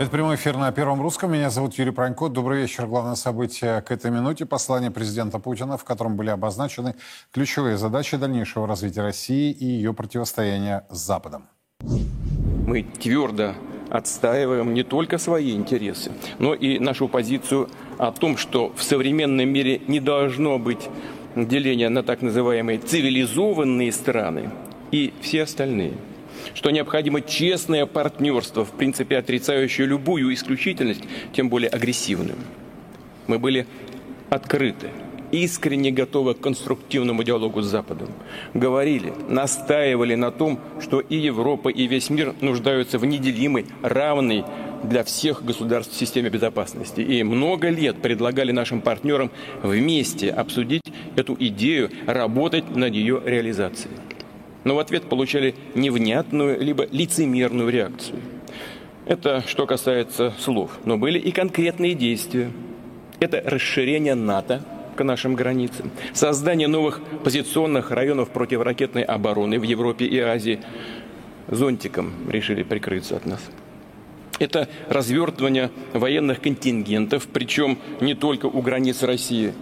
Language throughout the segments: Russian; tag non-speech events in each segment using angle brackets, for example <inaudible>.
Это прямой эфир на Первом Русском. Меня зовут Юрий Пронько. Добрый вечер. Главное событие к этой минуте. Послание президента Путина, в котором были обозначены ключевые задачи дальнейшего развития России и ее противостояния с Западом. Мы твердо отстаиваем не только свои интересы, но и нашу позицию о том, что в современном мире не должно быть деления на так называемые цивилизованные страны и все остальные – что необходимо честное партнерство, в принципе отрицающее любую исключительность, тем более агрессивную. Мы были открыты, искренне готовы к конструктивному диалогу с Западом. Говорили, настаивали на том, что и Европа, и весь мир нуждаются в неделимой, равной для всех государств системе безопасности. И много лет предлагали нашим партнерам вместе обсудить эту идею, работать над ее реализацией но в ответ получали невнятную либо лицемерную реакцию. Это что касается слов. Но были и конкретные действия. Это расширение НАТО к нашим границам, создание новых позиционных районов противоракетной обороны в Европе и Азии. Зонтиком решили прикрыться от нас. Это развертывание военных контингентов, причем не только у границ России.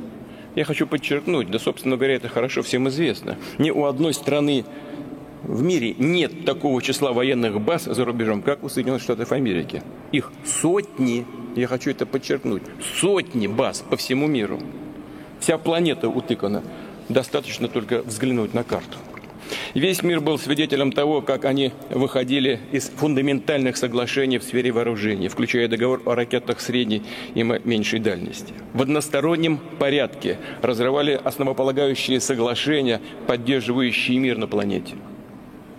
Я хочу подчеркнуть, да, собственно говоря, это хорошо всем известно. Ни у одной страны в мире нет такого числа военных баз за рубежом, как у Соединенных Штатов Америки. Их сотни, я хочу это подчеркнуть, сотни баз по всему миру. Вся планета утыкана. Достаточно только взглянуть на карту. Весь мир был свидетелем того, как они выходили из фундаментальных соглашений в сфере вооружений, включая договор о ракетах средней и меньшей дальности. В одностороннем порядке разрывали основополагающие соглашения, поддерживающие мир на планете.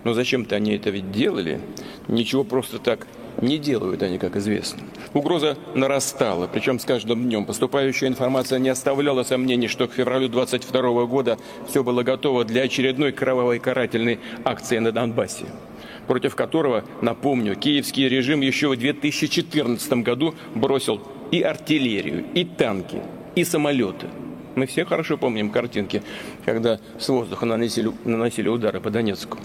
Но зачем-то они это ведь делали. Ничего просто так не делают они, как известно. Угроза нарастала, причем с каждым днем. Поступающая информация не оставляла сомнений, что к февралю 22 года все было готово для очередной кровавой карательной акции на Донбассе против которого, напомню, киевский режим еще в 2014 году бросил и артиллерию, и танки, и самолеты. Мы все хорошо помним картинки, когда с воздуха наносили, наносили удары по Донецку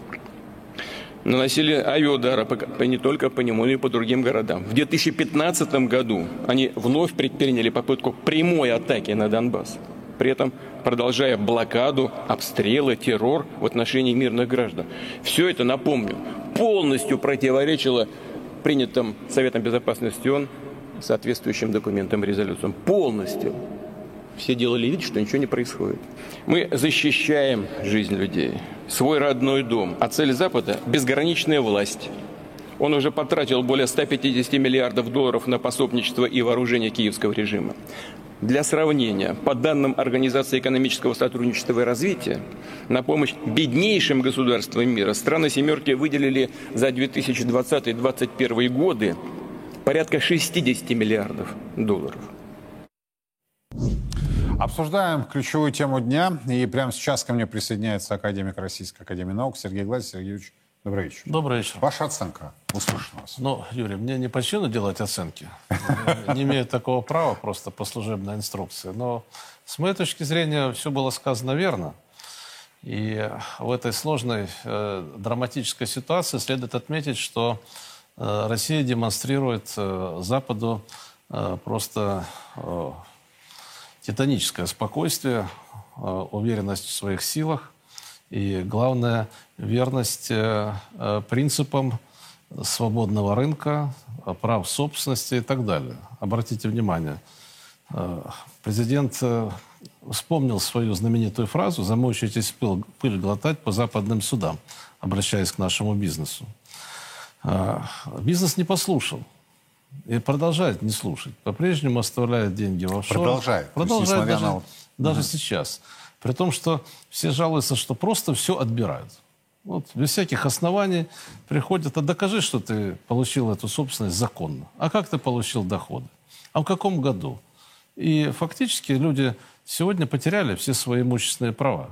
наносили авиаудары по, не только по нему, но и по другим городам. В 2015 году они вновь предприняли попытку прямой атаки на Донбасс, при этом продолжая блокаду, обстрелы, террор в отношении мирных граждан. Все это, напомню, полностью противоречило принятым Советом Безопасности ООН соответствующим документам и резолюциям. Полностью. Все делали вид, что ничего не происходит. Мы защищаем жизнь людей, свой родной дом. А цель Запада – безграничная власть. Он уже потратил более 150 миллиардов долларов на пособничество и вооружение киевского режима. Для сравнения, по данным Организации экономического сотрудничества и развития, на помощь беднейшим государствам мира страны «семерки» выделили за 2020-2021 годы порядка 60 миллиардов долларов. Обсуждаем ключевую тему дня. И прямо сейчас ко мне присоединяется академик Российской Академии Наук Сергей Гладь. Сергеевич, добрый вечер. Добрый вечер. Ваша оценка услышана вас. Ну, Юрий, мне не по чину делать оценки. Не имею такого права, просто по служебной инструкции. Но с моей точки зрения все было сказано верно. И в этой сложной э, драматической ситуации следует отметить, что э, Россия демонстрирует э, Западу э, просто э, титаническое спокойствие, э, уверенность в своих силах и, главное, верность э, э, принципам свободного рынка, прав собственности и так далее. Обратите внимание, президент вспомнил свою знаменитую фразу «замучитесь пыль, пыль глотать по западным судам», обращаясь к нашему бизнесу. Бизнес не послушал и продолжает не слушать. По-прежнему оставляет деньги в офшор. Продолжает. Продолжает даже, на... даже угу. сейчас. При том, что все жалуются, что просто все отбирают. Вот, без всяких оснований приходят, а докажи, что ты получил эту собственность законно. А как ты получил доходы? А в каком году? И фактически люди сегодня потеряли все свои имущественные права.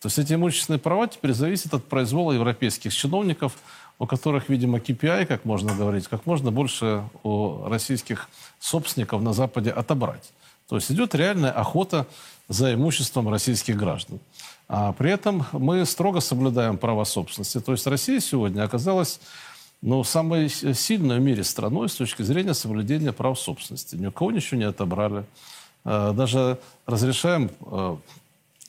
То есть эти имущественные права теперь зависят от произвола европейских чиновников, у которых, видимо, KPI, как можно говорить, как можно больше у российских собственников на Западе отобрать. То есть идет реальная охота за имуществом российских граждан. А при этом мы строго соблюдаем права собственности. То есть Россия сегодня оказалась но самой сильной в мире страной с точки зрения соблюдения прав собственности. Ни у кого ничего не отобрали. Э, Даже разрешаем э,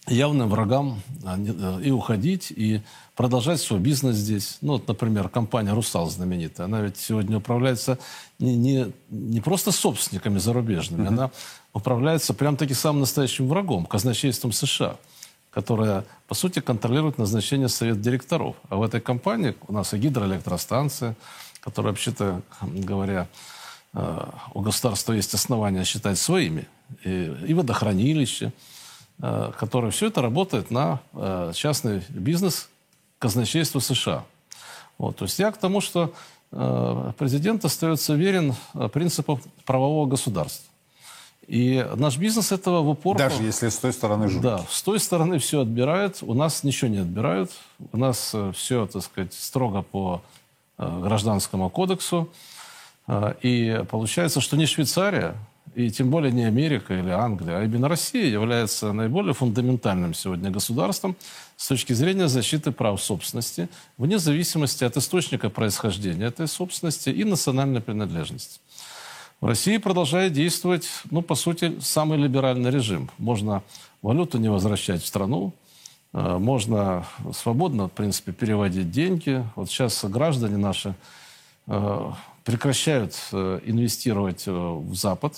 явным врагам а, э, и уходить, и продолжать свой бизнес здесь. Ну, вот, например, компания «Русал» знаменитая. Она ведь сегодня управляется не, не, не просто собственниками зарубежными, она управляется прям-таки самым настоящим врагом, казначейством США, которое, по сути, контролирует назначение совет директоров. А в этой компании у нас и гидроэлектростанция, которая, вообще-то говоря, э, у государства есть основания считать своими, и, и водохранилище, э, которое все это работает на э, частный бизнес казначейства США. Вот, то есть я к тому, что э, президент остается верен принципу правового государства. И наш бизнес этого в упор... Даже если с той стороны жуть. Да, с той стороны все отбирают, у нас ничего не отбирают. У нас все, так сказать, строго по гражданскому кодексу. И получается, что не Швейцария, и тем более не Америка или Англия, а именно Россия является наиболее фундаментальным сегодня государством с точки зрения защиты прав собственности, вне зависимости от источника происхождения этой собственности и национальной принадлежности. В России продолжает действовать, ну, по сути, самый либеральный режим. Можно валюту не возвращать в страну, э, можно свободно, в принципе, переводить деньги. Вот сейчас граждане наши э, прекращают э, инвестировать в Запад.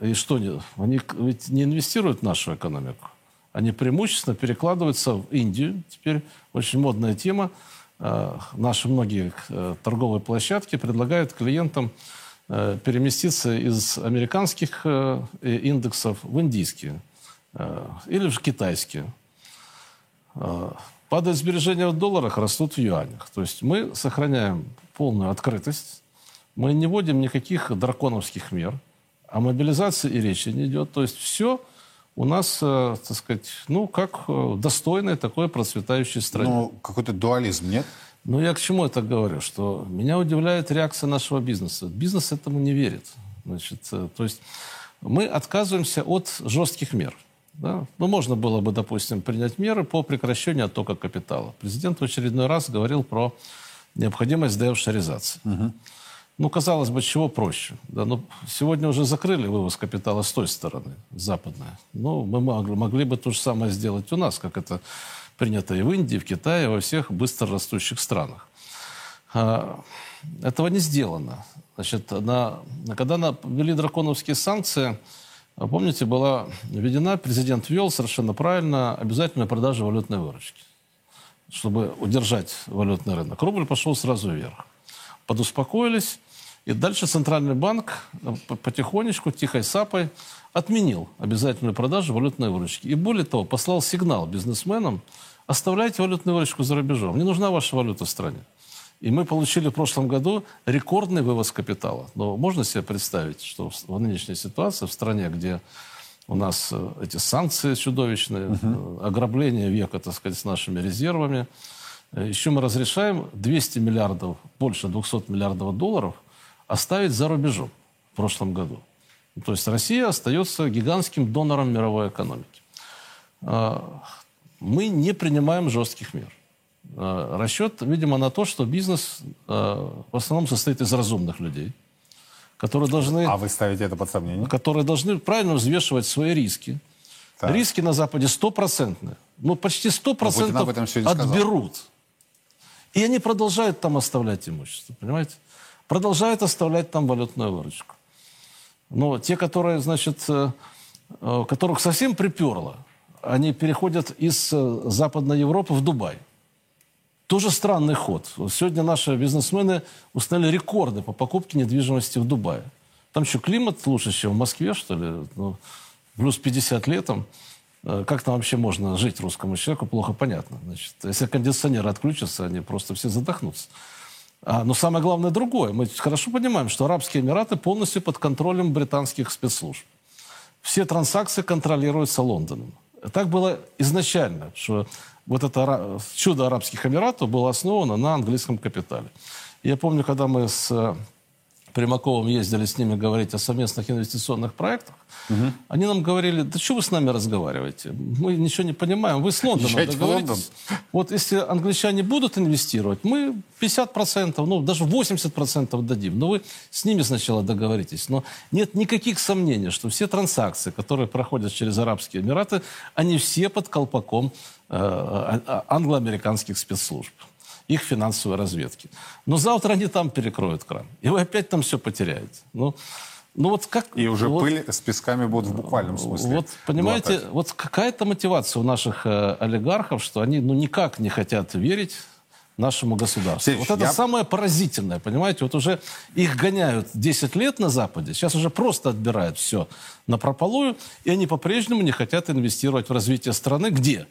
И что они? Ведь не инвестируют в нашу экономику. Они преимущественно перекладываются в Индию. Теперь очень модная тема. Э, Наши многие э, торговые площадки предлагают клиентам э, переместиться из американских индексов в индийские или в китайские. Падают сбережения в долларах, растут в юанях. То есть мы сохраняем полную открытость, мы не вводим никаких драконовских мер, о мобилизации и речи не идет. То есть все у нас, э, так сказать, ну, как э, достойной такой процветающей стране. Ну, какой-то дуализм, нет? Ну, я к чему это говорю? Что меня удивляет реакция нашего бизнеса. Бизнес этому не верит. Значит, э, то есть мы отказываемся от жестких мер. Да? Ну, можно было бы, допустим, принять меры по прекращению оттока капитала. Президент в очередной раз говорил про необходимость деофшоризации. Ну, казалось бы, чего проще. Да, ну, сегодня уже закрыли вывоз капитала с той стороны, с западной. Ну, мы могли, могли бы то же самое сделать у нас, как это принято и в Индии, и в Китае, и во всех быстро растущих странах. А, Этого не сделано. Значит, на, когда на- ввели драконовские санкции, а помните, была введена, президент ввел совершенно правильно обязательную продажу валютной выручки, чтобы удержать валютный рынок. Рубль пошел сразу вверх. Подуспокоились, и дальше Центральный банк э, по- потихонечку, тихой сапой отменил обязательную продажу валютной выручки. И более того, послал сигнал бизнесменам, оставляйте валютную выручку за рубежом, не нужна ваша валюта в стране. И мы получили в прошлом году рекордный вывоз капитала. Но можно себе представить, что в нынешней ситуации, в стране, где у нас э, эти санкции чудовищные, э, ограбление века, так сказать, с нашими резервами, еще мы разрешаем 200 миллиардов, больше 200 миллиардов долларов оставить за рубежом в прошлом году. Ну, То есть Россия остается гигантским донором мировой экономики. А, Мы не принимаем жестких мер. А, Расчет, видимо, на то, что бизнес а, в основном состоит из разумных людей, которые должны, А вы ставите это под сомнение? которые должны правильно взвешивать свои риски. Так. Риски на Западе стопроцентные. Ну, почти сто Путин об процентов этом сегодня сказал. отберут. И они продолжают там оставлять имущество, понимаете? Продолжают оставлять там валютную выручку. Но те, которые, значит, э, э, которых совсем приперло, они переходят из э, Западной Европы в Дубай. Тоже странный ход. Сегодня наши бизнесмены установили рекорды по покупке недвижимости в Дубае. Там что, климат лучше, чем в Москве, что ли? Ну, плюс 50 летом. Как там вообще можно жить русскому человеку, плохо понятно. Значит, если кондиционеры отключатся, они просто все задохнутся. А, но самое главное другое. Мы хорошо понимаем, что Арабские Эмираты полностью под контролем британских спецслужб. Все транзакции контролируются Лондоном. Так было изначально, что вот это чудо Арабских Эмиратов было основано на английском капитале. Я помню, когда мы с э, Примаковым ездили с ними говорить о совместных инвестиционных проектах, угу. они нам говорили, да что вы с нами разговариваете? Мы ничего не понимаем. Вы с Лондоном договоритесь. Вот если англичане будут инвестировать, мы 50%, ну даже 80% дадим. Но вы с ними сначала договоритесь. Но нет никаких сомнений, что все транзакции, которые проходят через Арабские Эмираты, они все под колпаком э, а, а, англо-американских спецслужб их финансовой разведки. Но завтра они там перекроют кран. И вы опять там все потеряете. Ну, ну вот как... И уже вот, пыль с песками будут в буквальном смысле. Вот, понимаете, глотать. вот какая-то мотивация у наших э, олигархов, что они ну никак не хотят верить нашему государству. Сергей, вот это я... самое поразительное, понимаете? Вот уже их гоняют 10 лет на Западе, сейчас уже просто отбирают все на прополую, и они по-прежнему не хотят инвестировать в развитие страны. Где?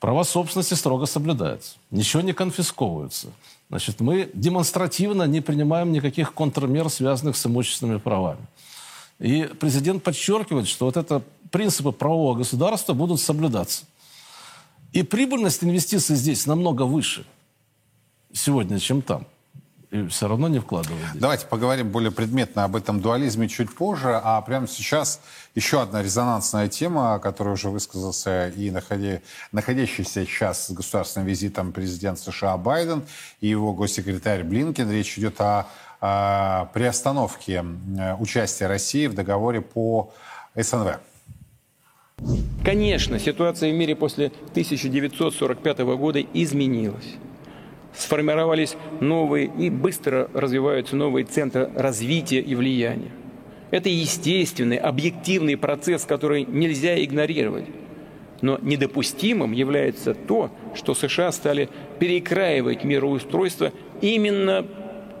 Права собственности строго соблюдаются. Ничего не конфисковывается. Значит, мы демонстративно не принимаем никаких контрмер, связанных с имущественными правами. И президент подчеркивает, что вот это принципы правового государства будут соблюдаться. И прибыльность инвестиций здесь намного выше сегодня, чем там все равно не вкладывают. Давайте поговорим более предметно об этом дуализме чуть позже. А прямо сейчас еще одна резонансная тема, о которой уже высказался и находи, находящийся сейчас с государственным визитом президент США Байден и его госсекретарь Блинкен. Речь идет о, о приостановке э, участия России в договоре по СНВ. Конечно, ситуация в мире после 1945 года изменилась сформировались новые и быстро развиваются новые центры развития и влияния. Это естественный, объективный процесс, который нельзя игнорировать. Но недопустимым является то, что США стали перекраивать мироустройство именно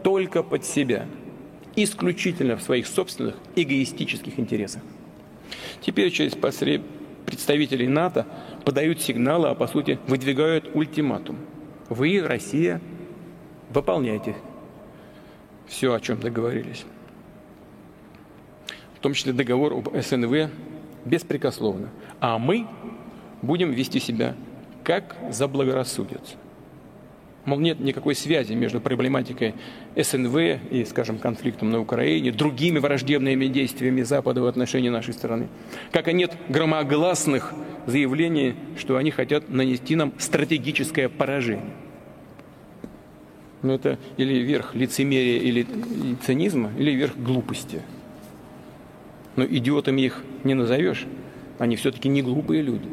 только под себя, исключительно в своих собственных эгоистических интересах. Теперь через представителей НАТО подают сигналы, а по сути выдвигают ультиматум – вы, Россия, выполняйте все, о чем договорились. В том числе договор об СНВ беспрекословно. А мы будем вести себя как заблагорассудится. Мол, нет никакой связи между проблематикой СНВ и, скажем, конфликтом на Украине, другими враждебными действиями Запада в отношении нашей страны. Как и нет громогласных заявлений, что они хотят нанести нам стратегическое поражение. Но это или верх лицемерия или цинизма, или верх глупости. Но идиотами их не назовешь. Они все-таки не глупые люди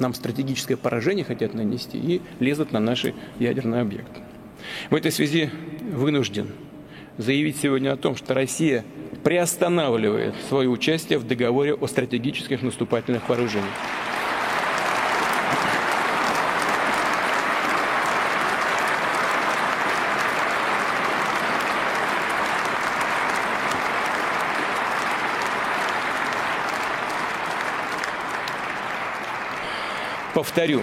нам стратегическое поражение хотят нанести и лезут на наши ядерные объекты. В этой связи вынужден заявить сегодня о том, что Россия приостанавливает свое участие в договоре о стратегических наступательных вооружениях. повторю,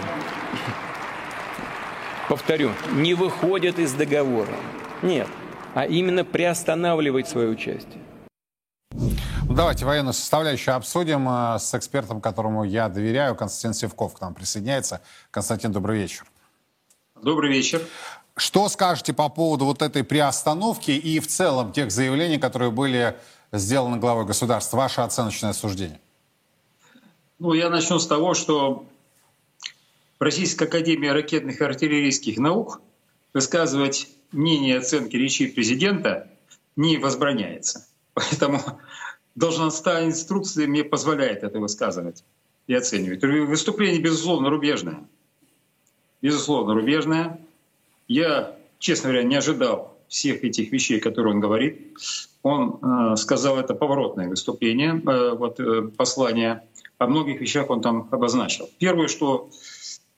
повторю, не выходят из договора. Нет, а именно приостанавливает свое участие. Ну, давайте военную составляющую обсудим э, с экспертом, которому я доверяю. Константин Севков к нам присоединяется. Константин, добрый вечер. Добрый вечер. Что скажете по поводу вот этой приостановки и в целом тех заявлений, которые были сделаны главой государства? Ваше оценочное суждение. Ну, я начну с того, что Российская академия ракетных и артиллерийских наук высказывать мнение оценки речи президента не возбраняется. Поэтому <laughs> должностная инструкция мне позволяет это высказывать и оценивать. Выступление, безусловно, рубежное. Безусловно, рубежное. Я, честно говоря, не ожидал всех этих вещей, которые он говорит. Он э, сказал, это поворотное выступление, э, вот, э, послание. О многих вещах он там обозначил. Первое, что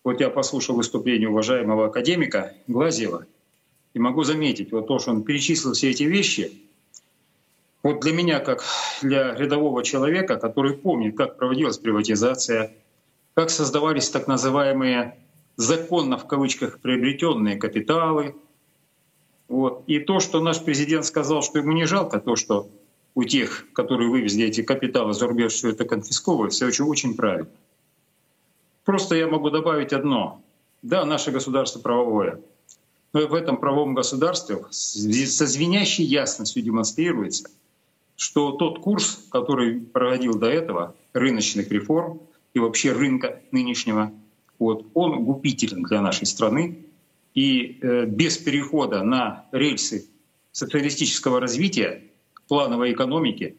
вот я послушал выступление уважаемого академика Глазева и могу заметить, вот то, что он перечислил все эти вещи, вот для меня, как для рядового человека, который помнит, как проводилась приватизация, как создавались так называемые законно в кавычках приобретенные капиталы, вот. И то, что наш президент сказал, что ему не жалко то, что у тех, которые вывезли эти капиталы за рубеж, все это конфисковывают, все очень, очень правильно. Просто я могу добавить одно. Да, наше государство правовое. Но в этом правовом государстве со звенящей ясностью демонстрируется, что тот курс, который проводил до этого, рыночных реформ и вообще рынка нынешнего, вот, он губителен для нашей страны. И э, без перехода на рельсы социалистического развития, плановой экономики,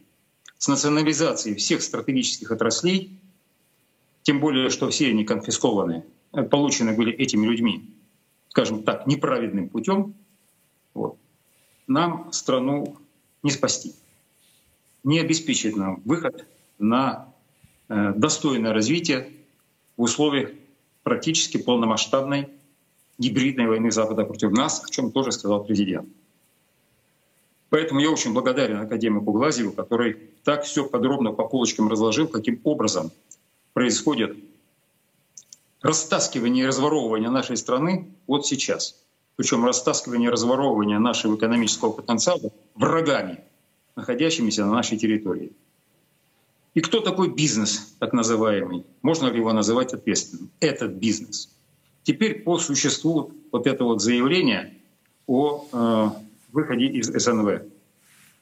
с национализацией всех стратегических отраслей, тем более, что все они конфискованы, э, получены были этими людьми, скажем так, неправедным путем, вот, нам страну не спасти, не обеспечить нам выход на э, достойное развитие в условиях практически полномасштабной гибридной войны Запада против нас, о чем тоже сказал президент. Поэтому я очень благодарен академику Глазеву, который так все подробно по полочкам разложил, каким образом происходит растаскивание и разворовывание нашей страны вот сейчас. Причем растаскивание и разворовывание нашего экономического потенциала врагами, находящимися на нашей территории. И кто такой бизнес, так называемый? Можно ли его называть ответственным? Этот бизнес. Теперь по существу вот это вот заявление о э, выходе из СНВ.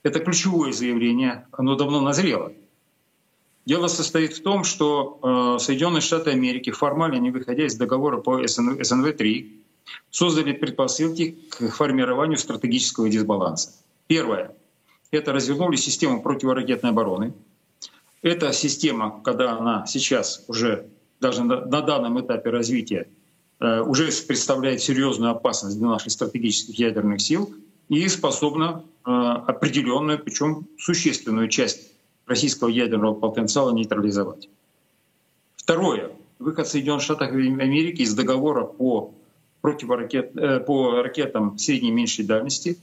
Это ключевое заявление, оно давно назрело. Дело состоит в том, что э, Соединенные Штаты Америки, формально не выходя из договора по СНВ-3, создали предпосылки к формированию стратегического дисбаланса. Первое — это развернули систему противоракетной обороны. Эта система, когда она сейчас уже даже на, на данном этапе развития э, уже представляет серьезную опасность для наших стратегических ядерных сил и способна э, определенную, причем существенную часть российского ядерного потенциала нейтрализовать. Второе. Выход Соединенных Штатов Америки из договора по, противоракет, э, по ракетам средней и меньшей дальности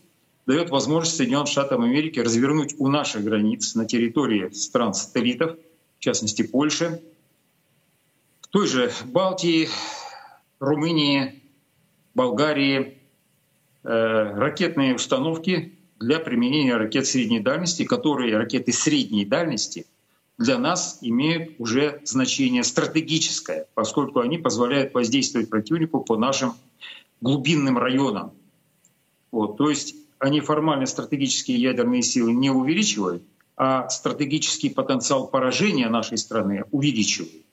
дает возможность Соединенным Штатам Америки развернуть у наших границ на территории стран-сателлитов, в частности Польши, в той же Балтии, Румынии, Болгарии, э, ракетные установки для применения ракет средней дальности, которые ракеты средней дальности для нас имеют уже значение стратегическое, поскольку они позволяют воздействовать противнику по нашим глубинным районам. Вот, то есть они формально стратегические ядерные силы не увеличивают, а стратегический потенциал поражения нашей страны увеличивают.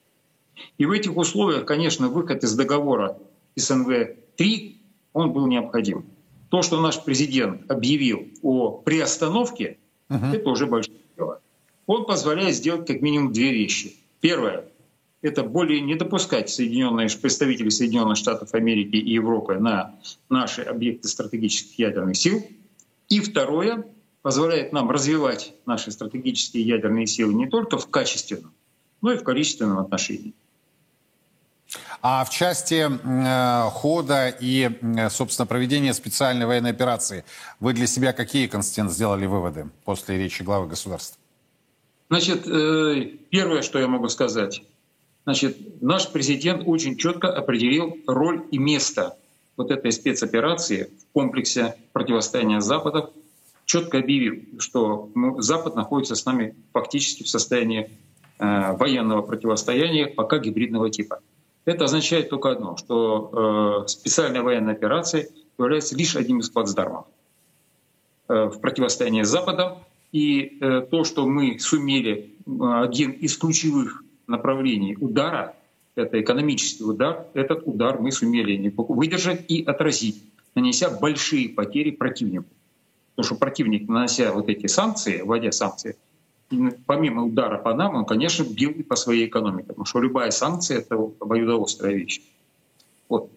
И в этих условиях, конечно, выход из договора СНВ-3, он был необходим. То, что наш президент объявил о приостановке, uh-huh. это уже большое дело. Он позволяет сделать как минимум две вещи. Первое — это более не допускать Соединенные, представителей Соединенных Штатов Америки и Европы на наши объекты стратегических ядерных сил. И второе — позволяет нам развивать наши стратегические ядерные силы не только в качественном, но и в количественном отношении. А в части э, хода и, собственно, проведения специальной военной операции вы для себя какие, Константин, сделали выводы после речи главы государства? Значит, э, первое, что я могу сказать, значит, наш президент очень четко определил роль и место вот этой спецоперации в комплексе противостояния Запада, четко объявил, что Запад находится с нами фактически в состоянии э, военного противостояния, пока гибридного типа. Это означает только одно, что э, специальная военная операция является лишь одним из плацдармов э, в противостоянии с Западом. И э, то, что мы сумели один из ключевых направлений удара, это экономический удар, этот удар мы сумели выдержать и отразить, нанеся большие потери противнику. Потому что противник, нанося вот эти санкции, вводя санкции, помимо удара по нам, он, конечно, бил и по своей экономике, потому что любая санкция — это обоюдоострая вещь. Вот.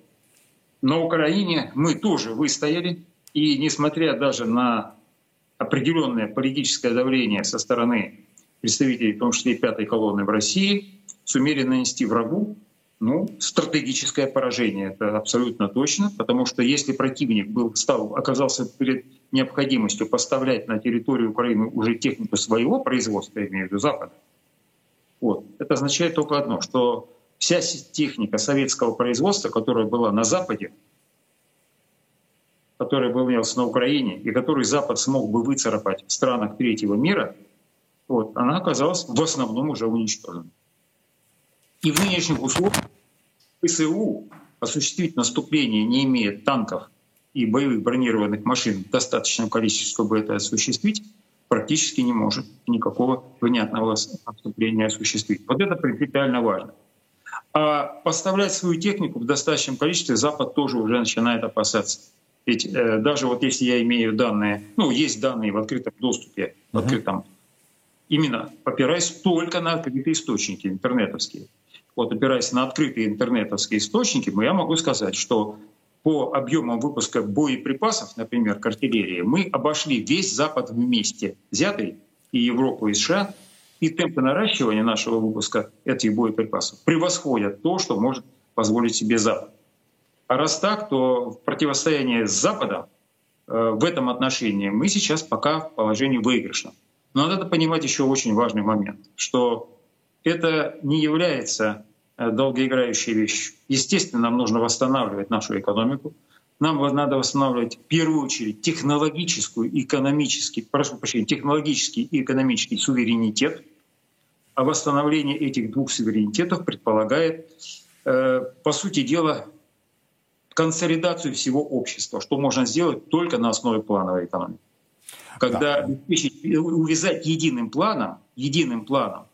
На Украине мы тоже выстояли, и несмотря даже на определенное политическое давление со стороны представителей, в том числе и пятой колонны в России, сумели нанести врагу ну, стратегическое поражение. Это абсолютно точно, потому что если противник был, стал, оказался перед необходимостью поставлять на территорию Украины уже технику своего производства, я имею в виду Запада, вот, это означает только одно, что вся техника советского производства, которая была на Западе, которая была на Украине и которую Запад смог бы выцарапать в странах третьего мира, вот, она оказалась в основном уже уничтожена. И в нынешних условиях ПСУ осуществить наступление, не имея танков и боевых бронированных машин в достаточном количестве, чтобы это осуществить, практически не может никакого внятного отступления осуществить. Вот это принципиально важно. А поставлять свою технику в достаточном количестве Запад тоже уже начинает опасаться. Ведь э, даже вот если я имею данные, ну, есть данные в открытом доступе, в открытом, именно опираясь только на открытые источники интернетовские. Вот опираясь на открытые интернетовские источники, я могу сказать, что по объемам выпуска боеприпасов, например, к артиллерии, мы обошли весь Запад вместе, взятый и Европу, и США, и темпы наращивания нашего выпуска этих боеприпасов превосходят то, что может позволить себе Запад. А раз так, то в противостоянии с Западом э, в этом отношении мы сейчас пока в положении выигрышном. Но надо понимать еще очень важный момент, что это не является э, долгоиграющей вещью. Естественно, нам нужно восстанавливать нашу экономику. Нам надо восстанавливать в первую очередь технологическую, экономический, прошу прощения, технологический и экономический суверенитет. А восстановление этих двух суверенитетов предполагает, э, по сути дела, консолидацию всего общества, что можно сделать только на основе плановой экономики. Когда да. увязать единым планом, единым планом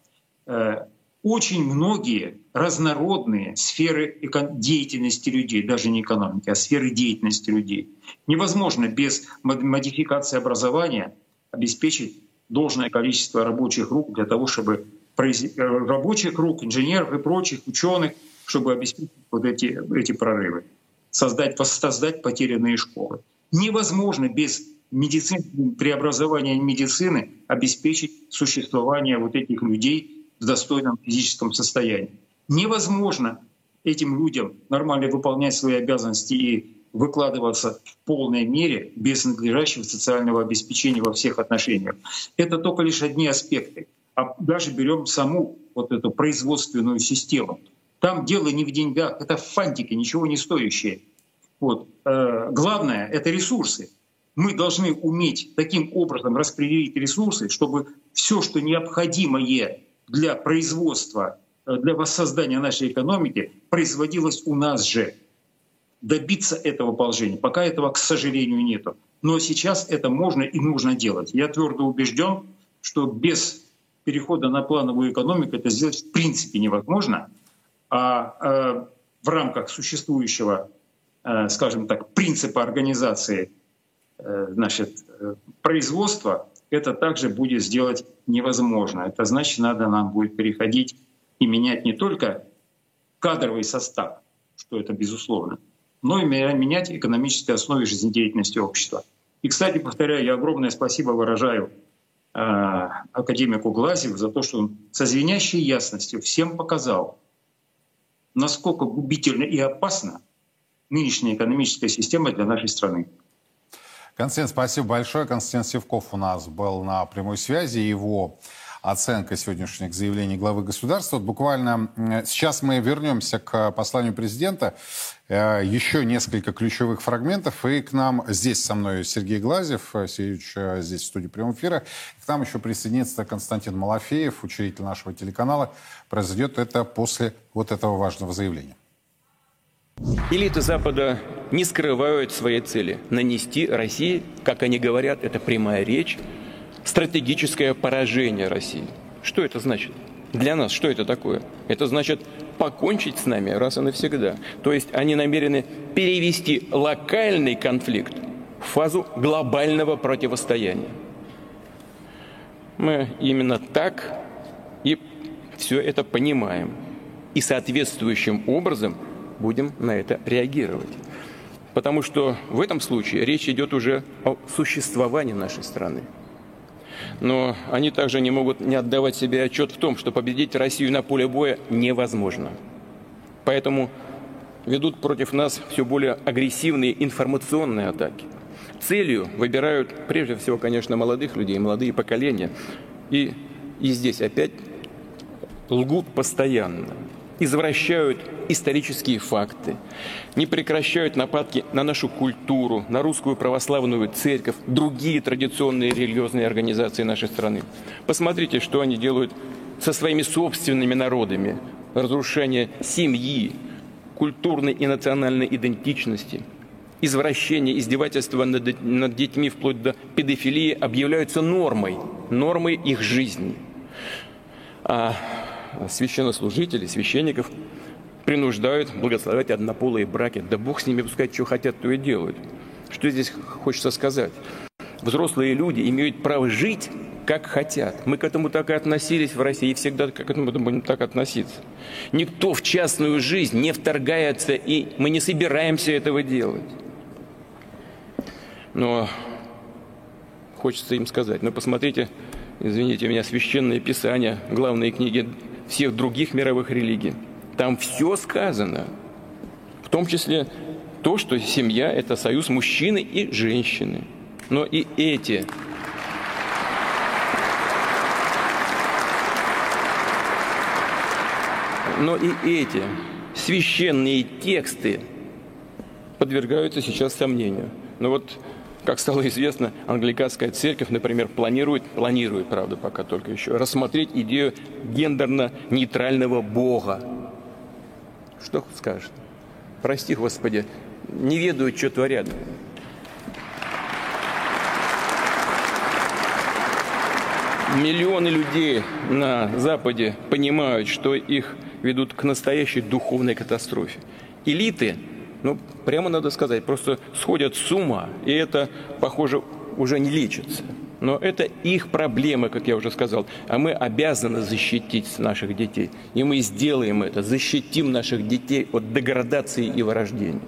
очень многие разнородные сферы деятельности людей, даже не экономики, а сферы деятельности людей. Невозможно без модификации образования обеспечить должное количество рабочих рук для того, чтобы э, рабочих рук, инженеров и прочих ученых, чтобы обеспечить вот эти, эти прорывы, создать, воссоздать потерянные школы. Невозможно без медицины, преобразования медицины обеспечить существование вот этих людей в достойном физическом состоянии. Невозможно этим людям нормально выполнять свои обязанности и выкладываться в полной мере без надлежащего социального обеспечения во всех отношениях. Это только лишь одни аспекты. А даже берем саму вот эту производственную систему. Там дело не в деньгах, это фантики, ничего не стоящие. Вот. Э, главное — это ресурсы. Мы должны уметь таким образом распределить ресурсы, чтобы все, что необходимое для производства, э, для воссоздания нашей экономики производилось у нас же. Добиться этого положения. Пока этого, к сожалению, нет. Но сейчас это можно и нужно делать. Я твердо убежден, что без перехода на плановую экономику это сделать в принципе невозможно. А э, в рамках существующего, э, скажем так, принципа организации значит, производства это также будет сделать невозможно. Это значит, надо нам будет переходить и менять не только кадровый состав, что это безусловно, но и менять экономические основы жизнедеятельности общества. И, кстати, повторяю, я огромное спасибо выражаю э, академику Глазеву за то, что он со звенящей ясностью всем показал, насколько губительно и опасна нынешняя экономическая система для нашей страны. Константин, спасибо большое. Константин Севков у нас был на прямой связи. Его оценка сегодняшних заявлений главы государства. Вот буквально сейчас мы вернемся к посланию президента. Э, еще несколько ключевых фрагментов. И к нам здесь со мной Сергей Глазев, э, Сергеевич здесь в студии прямого эфира. К нам еще присоединится Константин Малафеев, учредитель нашего телеканала. Произойдет это после вот этого важного заявления. Элиты Запада не скрывают своей цели – нанести России, как они говорят, это прямая речь, стратегическое поражение России. Что это значит? Для нас что это такое? Это значит покончить с нами раз и навсегда. То есть они намерены перевести локальный конфликт в фазу глобального противостояния. Мы именно так и все это понимаем. И соответствующим образом – будем на это реагировать. Потому что в этом случае речь идет уже о существовании нашей страны. Но они также не могут не отдавать себе отчет в том, что победить Россию на поле боя невозможно. Поэтому ведут против нас все более агрессивные информационные атаки. Целью выбирают прежде всего, конечно, молодых людей, молодые поколения. И, и здесь опять лгут постоянно извращают исторические факты, не прекращают нападки на нашу культуру, на русскую православную церковь, другие традиционные религиозные организации нашей страны. Посмотрите, что они делают со своими собственными народами. Разрушение семьи, культурной и национальной идентичности. извращение, издевательство над, над детьми вплоть до педофилии объявляются нормой, нормой их жизни. А священнослужители, священников принуждают благословлять однополые браки. Да Бог с ними пускай что хотят, то и делают. Что здесь хочется сказать? Взрослые люди имеют право жить, как хотят. Мы к этому так и относились в России, и всегда к этому будем так относиться. Никто в частную жизнь не вторгается, и мы не собираемся этого делать. Но хочется им сказать, ну посмотрите, извините меня, священное писание, главные книги всех других мировых религий. Там все сказано, в том числе то, что семья – это союз мужчины и женщины. Но и эти но и эти священные тексты подвергаются сейчас сомнению. Но вот, как стало известно, англиканская церковь, например, планирует, планирует, правда, пока только еще, рассмотреть идею гендерно-нейтрального Бога. Что скажет? Прости, Господи, не ведают, что творят. Миллионы людей на Западе понимают, что их ведут к настоящей духовной катастрофе. Элиты, ну, прямо надо сказать, просто сходят с ума, и это, похоже, уже не лечится. Но это их проблемы, как я уже сказал. А мы обязаны защитить наших детей. И мы сделаем это, защитим наших детей от деградации и вырождения.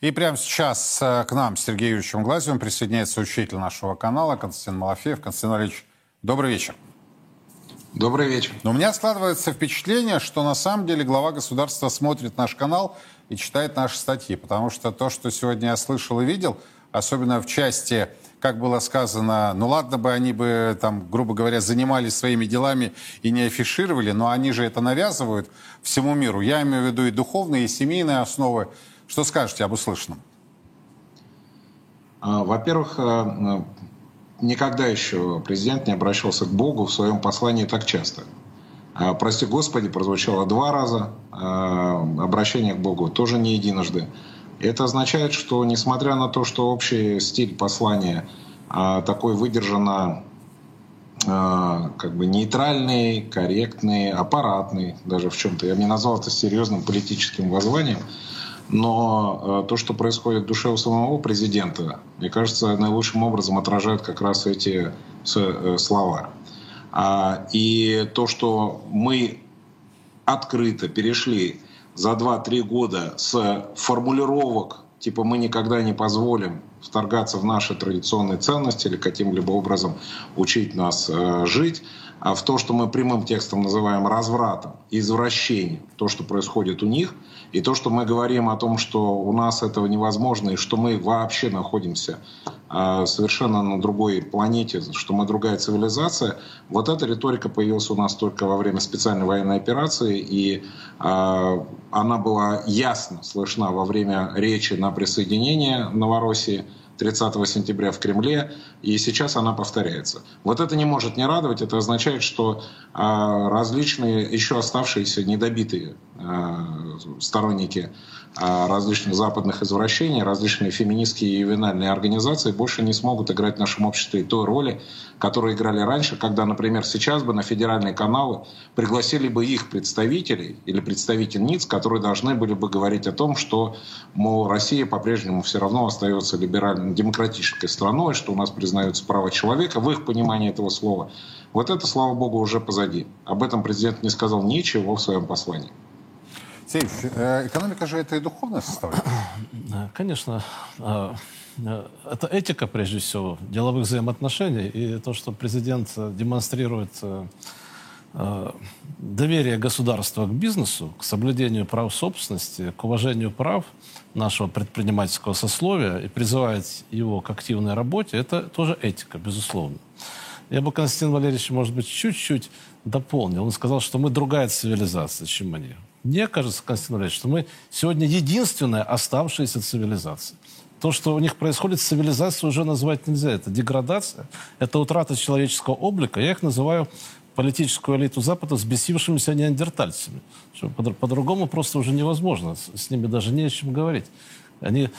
И прямо сейчас э, к нам, Сергеем Юрьевичем Глазевым, присоединяется учитель нашего канала Константин Малафеев. Константин Валерьевич, добрый вечер. Добрый вечер. Но у меня складывается впечатление, что на самом деле глава государства смотрит наш канал и читает наши статьи. Потому что то, что сегодня я слышал и видел, особенно в части, как было сказано, ну ладно бы они бы, там, грубо говоря, занимались своими делами и не афишировали, но они же это навязывают всему миру. Я имею в виду и духовные, и семейные основы. Что скажете об услышанном? А, во-первых, э, никогда еще президент не обращался к Богу в своем послании так часто. А, «Прости Господи» прозвучало два раза, а, обращение к Богу тоже не единожды. Это означает, что несмотря на то, что общий стиль послания такой выдержанно как бы нейтральный, корректный, аппаратный, даже в чем-то. Я бы не назвал это серьезным политическим воззванием но э, то, что происходит в душе у самого президента, мне кажется, наилучшим образом отражает как раз эти э, слова. А, и то, что мы открыто перешли за 2-3 года с формулировок типа мы никогда не позволим вторгаться в наши традиционные ценности или каким-либо образом учить нас э, жить, в то, что мы прямым текстом называем развратом, извращением, то, что происходит у них, и то, что мы говорим о том, что у нас этого невозможно, и что мы вообще находимся э, совершенно на другой планете, что мы другая цивилизация, вот эта риторика появилась у нас только во время специальной военной операции, и э, она была ясно слышна во время речи на присоединение Новороссии 30 сентября в Кремле, и сейчас она повторяется. Вот это не может не радовать, это означает, что а, различные еще оставшиеся недобитые а, сторонники а, различных западных извращений, различные феминистские и ювенальные организации больше не смогут играть в нашем обществе той роли, которую играли раньше, когда, например, сейчас бы на федеральные каналы пригласили бы их представителей или представительниц, которые должны были бы говорить о том, что, мол, Россия по-прежнему все равно остается либерально-демократической страной, что у нас признаются права человека в их понимании этого слова. Вот это, слава богу, уже позади. Об этом президент не сказал ничего в своем послании. Сергей, э, экономика же это и духовная составляющая. <clears throat> Конечно. А, э, это этика, прежде всего, деловых взаимоотношений. И то, что президент демонстрирует э, доверие государства к бизнесу, к соблюдению прав собственности, к уважению прав нашего предпринимательского сословия и призывает его к активной работе, это тоже этика, безусловно. Я бы Константин Валерьевич, может быть, чуть-чуть дополнил. Он сказал, что мы другая цивилизация, чем они. Мне кажется, Константин Валерьевич, что мы сегодня единственная оставшаяся цивилизация. То, что у них происходит, цивилизацию уже назвать нельзя. Это деградация, это утрата человеческого облика. Я их называю политическую элиту Запада с бесившимися неандертальцами. По-другому просто уже невозможно. С, ними даже не о чем говорить. Они,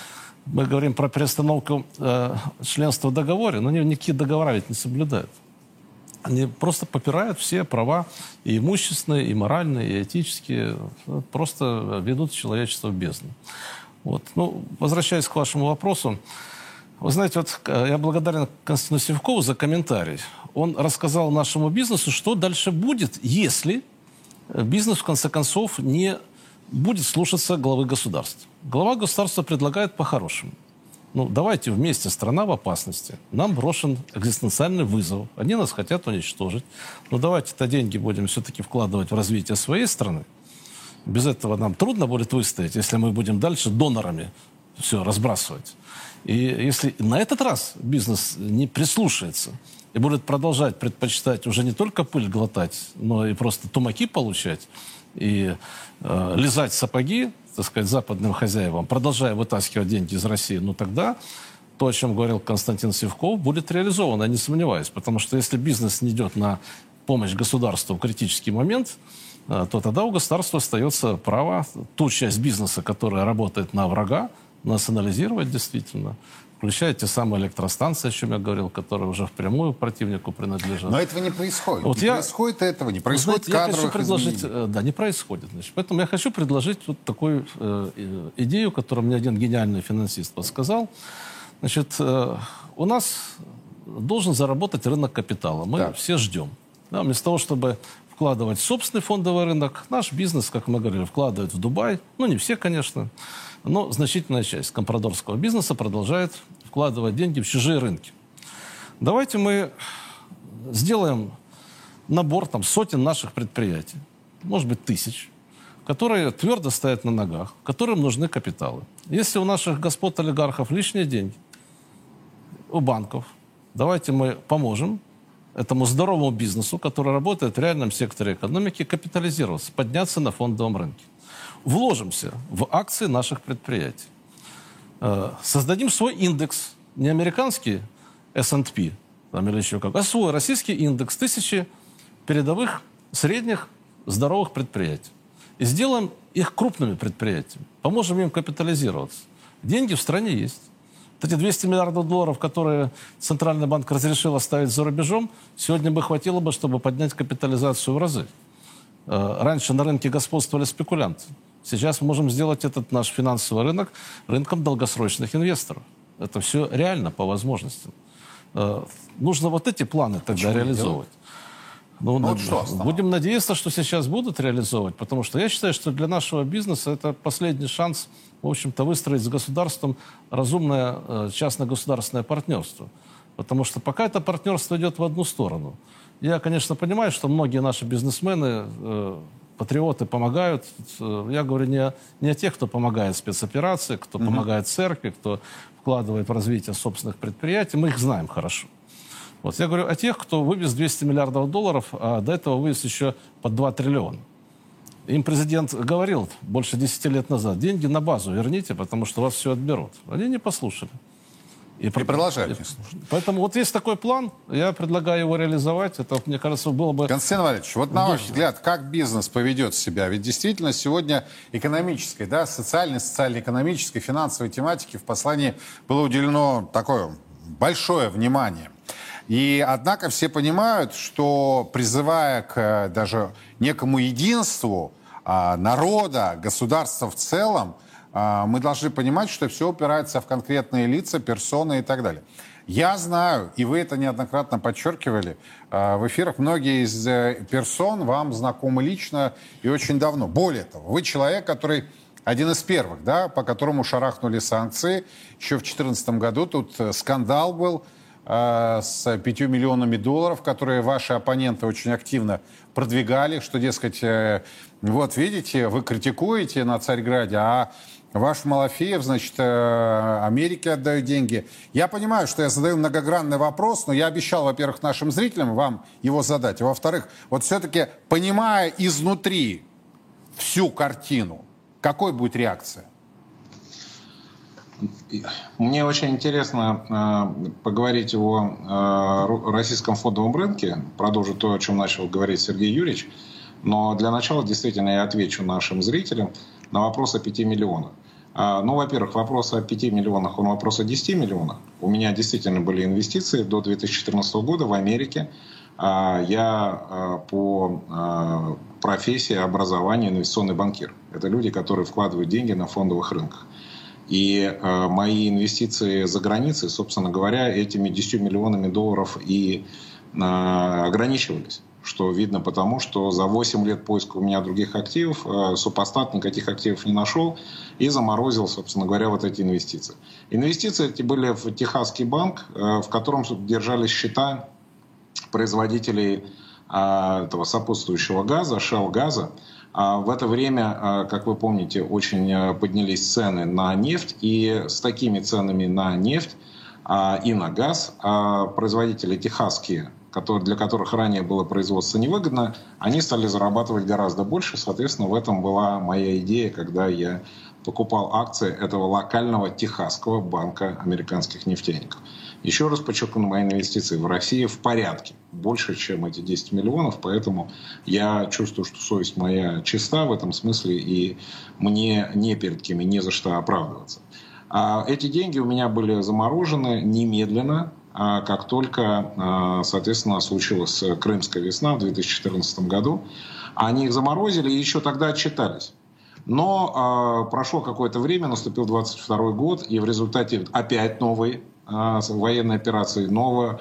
мы говорим про перестановку э, членства в договоре, но они никакие договора ведь не соблюдают. Они просто попирают все права и имущественные, и моральные, и этические. Просто ведут человечество в бездну. Вот. Ну, возвращаясь к вашему вопросу, вы знаете, вот э, я благодарен Константину Севкову за комментарий. Он рассказал нашему бизнесу, что дальше будет, если бизнес, в конце концов, не будет слушаться главы государства. Глава государства предлагает по-хорошему. Ну, давайте вместе, страна в опасности. Нам брошен экзистенциальный вызов. Они нас хотят уничтожить. Но давайте-то деньги будем все-таки вкладывать в развитие своей страны. Без этого нам трудно будет выстоять, если мы будем дальше донорами все разбрасывать. И если на этот раз бизнес не прислушается и будет продолжать предпочитать уже не только пыль глотать, но и просто тумаки получать и э, лизать сапоги, так сказать, западным хозяевам, продолжая вытаскивать деньги из России, ну тогда то, о чем говорил Константин Севков, будет реализовано, я не сомневаюсь. Потому что если бизнес не идет на помощь государству в критический момент, э, то тогда у государства остается право ту часть бизнеса, которая работает на врага, национализировать действительно. Включая те самые электростанции, о чем я говорил, которые уже впрямую противнику принадлежат. Но этого не происходит. Вот не я- происходит этого, не происходит знаете, я хочу кадровых предложить, изменений. э, да, не происходит. Значит. Поэтому я хочу предложить вот такую э, идею, которую мне один гениальный финансист подсказал. Значит, э, у нас должен заработать рынок капитала. Мы Так. все ждем. Да, вместо того, чтобы вкладывать в собственный фондовый рынок, наш бизнес, как мы говорили, вкладывает в Дубай. Ну, не все, конечно, но значительная часть компрадорского бизнеса продолжает вкладывать деньги в чужие рынки. Давайте мы сделаем набор там, сотен наших предприятий, может быть, тысяч, которые твердо стоят на ногах, которым нужны капиталы. Если у наших господ олигархов лишние деньги, у банков, давайте мы поможем этому здоровому бизнесу, который работает в реальном секторе экономики, капитализироваться, подняться на фондовом рынке. Вложимся в акции наших предприятий. Э, Создадим свой индекс, не американский S&P, там, или еще как, а свой российский индекс тысячи передовых, средних, здоровых предприятий. И сделаем их крупными предприятиями. Поможем им капитализироваться. Деньги в стране есть. Вот эти 200 миллиардов долларов, которые Центральный банк разрешил оставить за рубежом, сегодня бы хватило бы, чтобы поднять капитализацию в разы. Э, Раньше на рынке господствовали спекулянты. Сейчас мы можем сделать этот наш финансовый рынок рынком долгосрочных инвесторов. Это все реально по возможностям. Э, Нужно вот эти планы тогда Почему реализовывать. Ну, Ну, вот над- что будем надеяться, что сейчас будут реализовывать, потому что я считаю, что для нашего бизнеса это последний шанс, в общем-то, выстроить с государством разумное э, частно-государственное партнерство. Потому что пока это партнерство идет в одну сторону. Я, конечно, понимаю, что многие наши бизнесмены, э, патриоты помогают. Э, Я говорю не не о тех, кто помогает спецоперации, кто помогает церкви, кто вкладывает в развитие собственных предприятий. Мы их знаем хорошо. Вот я говорю о тех, кто вывез 200 миллиардов долларов, а до этого вывез еще под 2 триллиона. Им президент говорил больше 10 лет назад, деньги на базу верните, потому что вас все отберут. Они не послушали. И продолжают не слушать. Поэтому вот есть такой план, я предлагаю его реализовать. Это, мне кажется, было бы... Константин Валерьевич, вот на ваш взгляд, как бизнес поведет себя? Ведь действительно сегодня экономической, да, социальной, социально-экономической, финансовой тематике в послании было уделено такое большое внимание. И однако все понимают, что призывая к э, даже некому единству а, народа, государства в целом, мы должны понимать, что все упирается в конкретные лица, персоны и так далее. Я знаю, и вы это неоднократно подчеркивали э, в эфирах, многие из э, персон вам знакомы лично и очень давно. Более того, вы человек, который один из первых, да, по которому шарахнули санкции. Еще в 2014 году тут э, скандал был э, с 5 миллионами долларов, которые ваши оппоненты очень активно продвигали, что, дескать, э, вот видите, вы критикуете на Царьграде, а Ваш Малафеев, значит, э, Америке отдает деньги. Я понимаю, что я задаю многогранный вопрос, но я обещал, во-первых, нашим зрителям вам его задать. А во-вторых, вот все-таки, понимая изнутри всю картину, какой будет реакция? Мне очень интересно э, поговорить о э, российском фондовом рынке, продолжить то, о чем начал говорить Сергей Юрьевич. Но для начала действительно я отвечу нашим зрителям на вопрос о 5 миллионах. А, ну, во-первых, вопрос о 5 миллионах, он вопрос о 10 миллионах. У меня действительно были инвестиции до 2014 года в Америке. А, я а, по профессии, образованию инвестиционный банкир. Это люди, которые вкладывают деньги на фондовых рынках. И мои инвестиции за границей, собственно говоря, этими 10 миллионами долларов и ограничивались что видно потому, что за 8 лет поиска у меня других активов э, супостат никаких активов не нашел и заморозил, собственно говоря, вот эти инвестиции. Инвестиции эти были в Техасский банк, э, в котором держались счета производителей э, этого сопутствующего газа, Shell газа. А в это время, как вы помните, очень поднялись цены на нефть, и с такими ценами на нефть и на газ производители техасские которые, для которых ранее было производство невыгодно, они стали зарабатывать гораздо больше. Соответственно, в этом была моя идея, когда я покупал акции этого локального техасского банка американских нефтяников. Еще раз подчеркну, мои инвестиции в России в порядке. Больше, чем эти 10 миллионов. Поэтому я чувствую, что совесть моя чиста в этом смысле. И мне не перед кем и не за что оправдываться. А эти деньги у меня были заморожены немедленно как только, а, соответственно, случилась Крымская весна в 2014 году. Они их заморозили и еще тогда отчитались. Но а, прошло какое-то время, наступил 22 год, и в результате опять новой военной операции, нового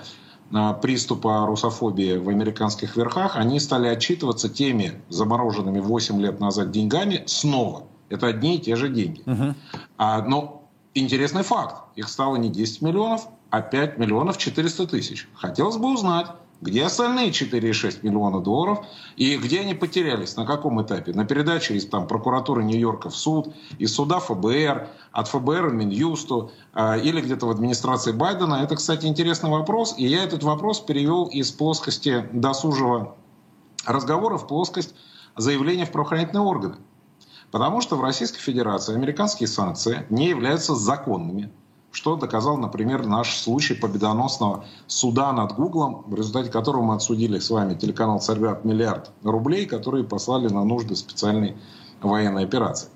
приступа русофобии в американских верхах, они стали отчитываться теми замороженными 8 лет назад деньгами снова. Это одни и те же деньги. Угу. А, но интересный факт. Их стало не 10 миллионов, а 5 миллионов 400 тысяч. Хотелось бы узнать, где остальные 4,6 миллиона долларов и где они потерялись, на каком этапе? На передаче из там, прокуратуры Нью-Йорка в суд, из суда ФБР, от ФБР в Минюсту э, или где-то в администрации Байдена. Это, кстати, интересный вопрос. И я этот вопрос перевел из плоскости досужего разговора в плоскость заявления в правоохранительные органы. Потому что в Российской Федерации американские санкции не являются законными что доказал, например, наш случай победоносного суда над Гуглом, в результате которого мы отсудили с вами телеканал «Царьград» миллиард рублей, которые послали на нужды специальной военной операции.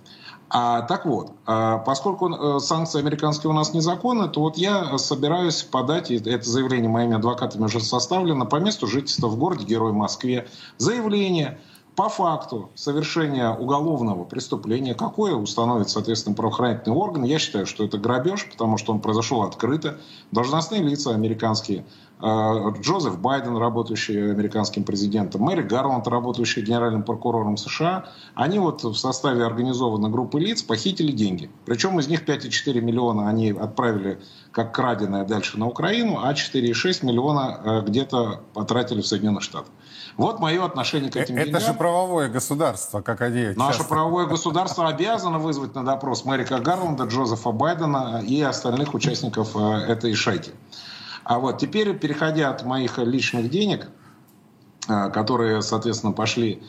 А, так вот, а, поскольку э, санкции американские у нас незаконны, то вот я собираюсь подать, это заявление моими адвокатами уже составлено, по месту жительства в городе Герой Москве, заявление по факту совершения уголовного преступления, какое установит, соответственно, правоохранительный орган, я считаю, что это грабеж, потому что он произошел открыто. Должностные лица американские, Джозеф Байден, работающий американским президентом, Мэри Гарланд, работающий генеральным прокурором США, они вот в составе организованной группы лиц похитили деньги. Причем из них 5,4 миллиона они отправили как краденое дальше на Украину, а 4,6 миллиона э, где-то потратили в Соединенных Штатах. Вот мое отношение к этим Это деньгам. же правовое государство, как они Наше часто... правовое государство обязано вызвать на допрос Мэрика Гарланда, Джозефа Байдена и остальных участников э, этой шайки. А вот теперь, переходя от моих личных денег, э, которые, соответственно, пошли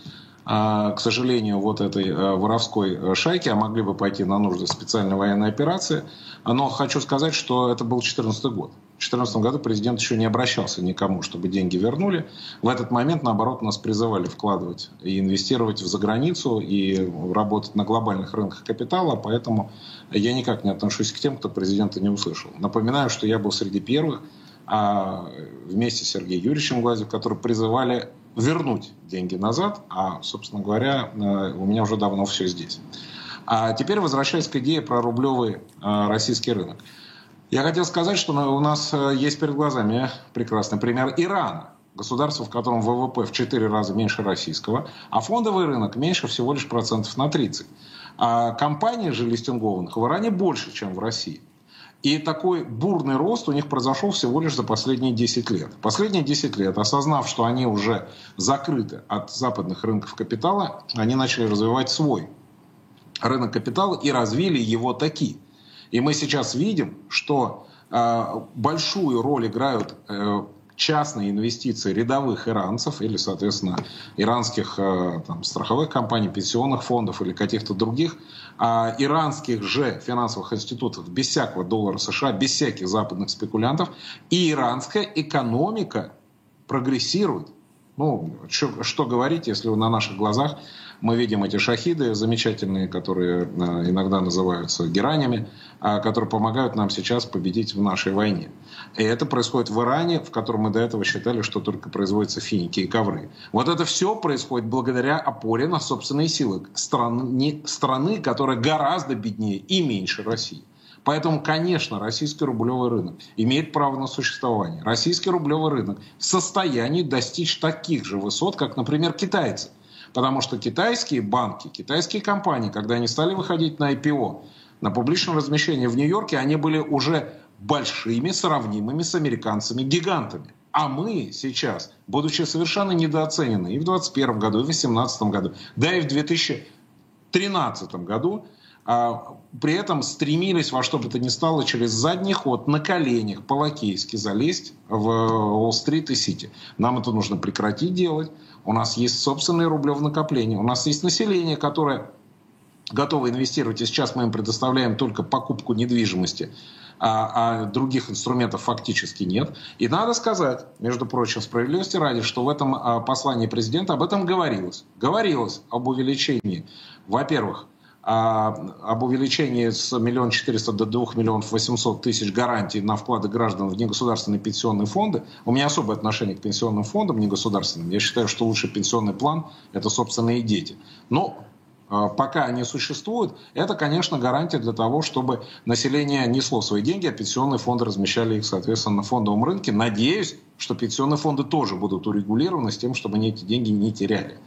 э, к сожалению, вот этой воровской шайки, а могли бы пойти на нужды специальной военной операции. Но хочу сказать, что это был 2014 год. 2014 году президент еще не обращался никому, чтобы деньги вернули. В этот момент, наоборот, нас призывали вкладывать и инвестировать в заграницу и работать на глобальных рынках капитала, поэтому я никак не отношусь к тем, кто президента не услышал. Напоминаю, что я был среди первых, а вместе с Сергеем Юрьевичем Глазев, которые призывали вернуть деньги назад, а, собственно говоря, э, у меня уже давно все здесь. А теперь возвращаясь к идее про рублевый э, российский рынок. Я хотел сказать, что у нас э, есть перед глазами прекрасный пример Ирана. Государство, в котором ВВП в 4 раза меньше российского, а фондовый рынок меньше всего лишь процентов на 30. А компании же листингованных в Иране больше, чем в России. И такой бурный рост у них произошел всего лишь за последние 10 лет. Последние 10 лет, осознав, что они уже закрыты от западных рынков капитала, они начали развивать свой рынок капитала и развили его такие – и мы сейчас видим, что э, большую роль играют э, частные инвестиции рядовых иранцев или, соответственно, иранских э, там, страховых компаний, пенсионных фондов или каких-то других, а иранских же финансовых институтов без всякого доллара США, без всяких западных спекулянтов, и иранская экономика прогрессирует. Ну, что, что говорить, если на наших глазах мы видим эти шахиды замечательные, которые э, иногда называются геранями, а, которые помогают нам сейчас победить в нашей войне. И это происходит в Иране, в котором мы до этого считали, что только производятся финики и ковры. Вот это все происходит благодаря опоре на собственные силы страны, страны которая гораздо беднее и меньше России. Поэтому, конечно, российский рублевый рынок имеет право на существование. Российский рублевый рынок в состоянии достичь таких же высот, как, например, китайцы. Потому что китайские банки, китайские компании, когда они стали выходить на IPO, на публичное размещение в Нью-Йорке, они были уже большими, сравнимыми с американцами гигантами. А мы сейчас, будучи совершенно недооценены и в 2021 году, и в 2018 году, да и в 2013 году, при этом стремились во что бы то ни стало через задний ход на коленях по-лакейски залезть в Уолл-стрит и Сити. Нам это нужно прекратить делать. У нас есть собственные рублевые накопления. У нас есть население, которое готово инвестировать. И сейчас мы им предоставляем только покупку недвижимости, а, а других инструментов фактически нет. И надо сказать, между прочим, справедливости ради, что в этом а, послании президента об этом говорилось. Говорилось об увеличении, во-первых, а, об увеличении с миллион четыреста до двух миллионов восемьсот тысяч гарантий на вклады граждан в негосударственные пенсионные фонды. У меня особое отношение к пенсионным фондам негосударственным. Я считаю, что лучший пенсионный план – это собственные дети. Но а, пока они существуют, это, конечно, гарантия для того, чтобы население несло свои деньги, а пенсионные фонды размещали их, соответственно, на фондовом рынке. Надеюсь, что пенсионные фонды тоже будут урегулированы с тем, чтобы они эти деньги не теряли.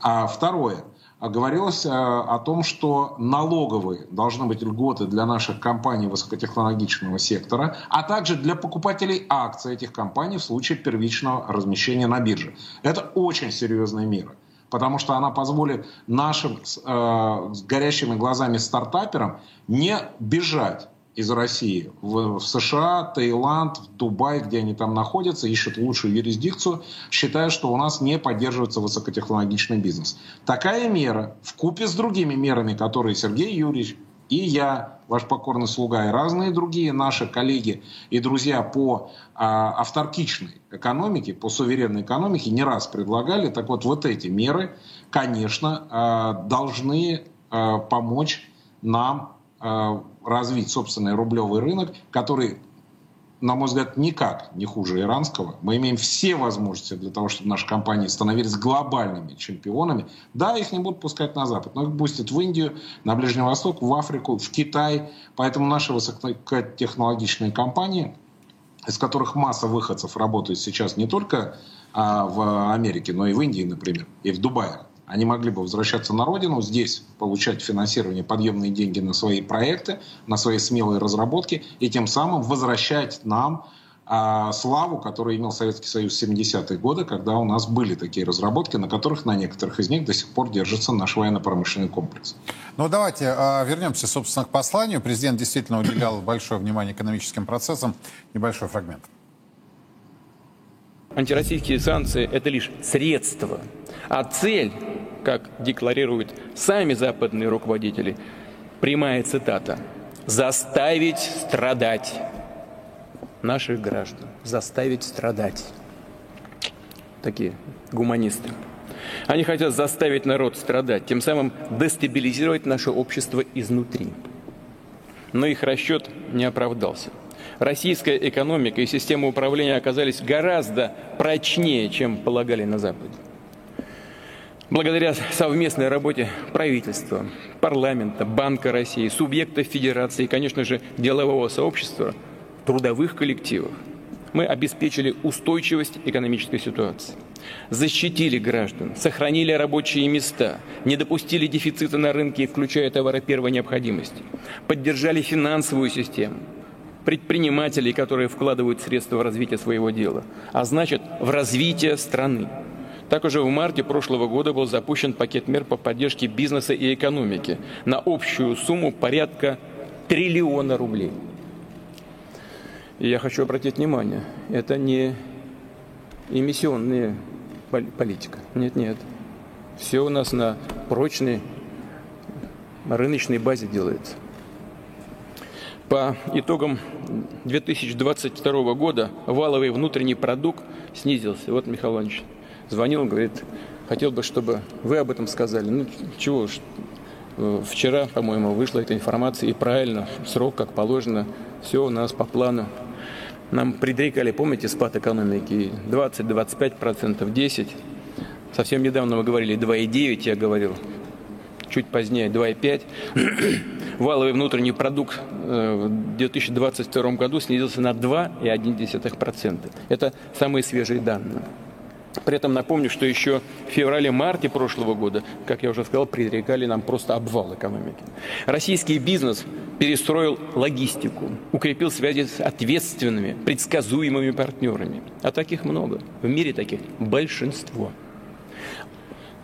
А второе – говорилось э, о том, что налоговые должны быть льготы для наших компаний высокотехнологичного сектора, а также для покупателей акций этих компаний в случае первичного размещения на бирже. Это очень серьезная мера потому что она позволит нашим э, с горящими глазами стартаперам не бежать из России в, США, Таиланд, в Дубай, где они там находятся, ищут лучшую юрисдикцию, считая, что у нас не поддерживается высокотехнологичный бизнес. Такая мера, в купе с другими мерами, которые Сергей Юрьевич и я, ваш покорный слуга, и разные другие наши коллеги и друзья по а, авторкичной экономике, по суверенной экономике не раз предлагали. Так вот, вот эти меры, конечно, а, должны а, помочь нам развить собственный рублевый рынок, который, на мой взгляд, никак не хуже иранского. Мы имеем все возможности для того, чтобы наши компании становились глобальными чемпионами. Да, их не будут пускать на Запад, но их пустят в Индию, на Ближний Восток, в Африку, в Китай. Поэтому наши высокотехнологичные компании, из которых масса выходцев работает сейчас не только а, в Америке, но и в Индии, например, и в Дубае, они могли бы возвращаться на родину, здесь получать финансирование, подъемные деньги на свои проекты, на свои смелые разработки, и тем самым возвращать нам а, славу, которую имел Советский Союз в 70-е годы, когда у нас были такие разработки, на которых на некоторых из них до сих пор держится наш военно-промышленный комплекс. Ну давайте а, вернемся, собственно, к посланию. Президент действительно уделял большое внимание экономическим процессам. Небольшой фрагмент. Антироссийские санкции – это лишь средство, а цель как декларируют сами западные руководители, прямая цитата, «заставить страдать наших граждан, заставить страдать». Такие гуманисты. Они хотят заставить народ страдать, тем самым дестабилизировать наше общество изнутри. Но их расчет не оправдался. Российская экономика и система управления оказались гораздо прочнее, чем полагали на Западе. Благодаря совместной работе правительства, парламента, Банка России, субъектов Федерации и, конечно же, делового сообщества, трудовых коллективов, мы обеспечили устойчивость экономической ситуации, защитили граждан, сохранили рабочие места, не допустили дефицита на рынке, включая товары первой необходимости, поддержали финансовую систему, предпринимателей, которые вкладывают средства в развитие своего дела, а значит, в развитие страны. Так уже в марте прошлого года был запущен пакет мер по поддержке бизнеса и экономики на общую сумму порядка триллиона рублей. И я хочу обратить внимание, это не эмиссионная политика. Нет, нет. Все у нас на прочной рыночной базе делается. По итогам 2022 года валовый внутренний продукт снизился. Вот Михаил Иванович звонил, говорит, хотел бы, чтобы вы об этом сказали. Ну, чего ж, э, вчера, по-моему, вышла эта информация, и правильно, срок, как положено, все у нас по плану. Нам предрекали, помните, спад экономики 20-25%, 10%. Совсем недавно мы говорили 2,9, я говорил, чуть позднее 2,5. <clears throat> Валовый внутренний продукт э, в 2022 году снизился на 2,1%. Это самые свежие данные. При этом напомню, что еще в феврале-марте прошлого года, как я уже сказал, предрекали нам просто обвал экономики. Российский бизнес перестроил логистику, укрепил связи с ответственными, предсказуемыми партнерами. А таких много. В мире таких большинство.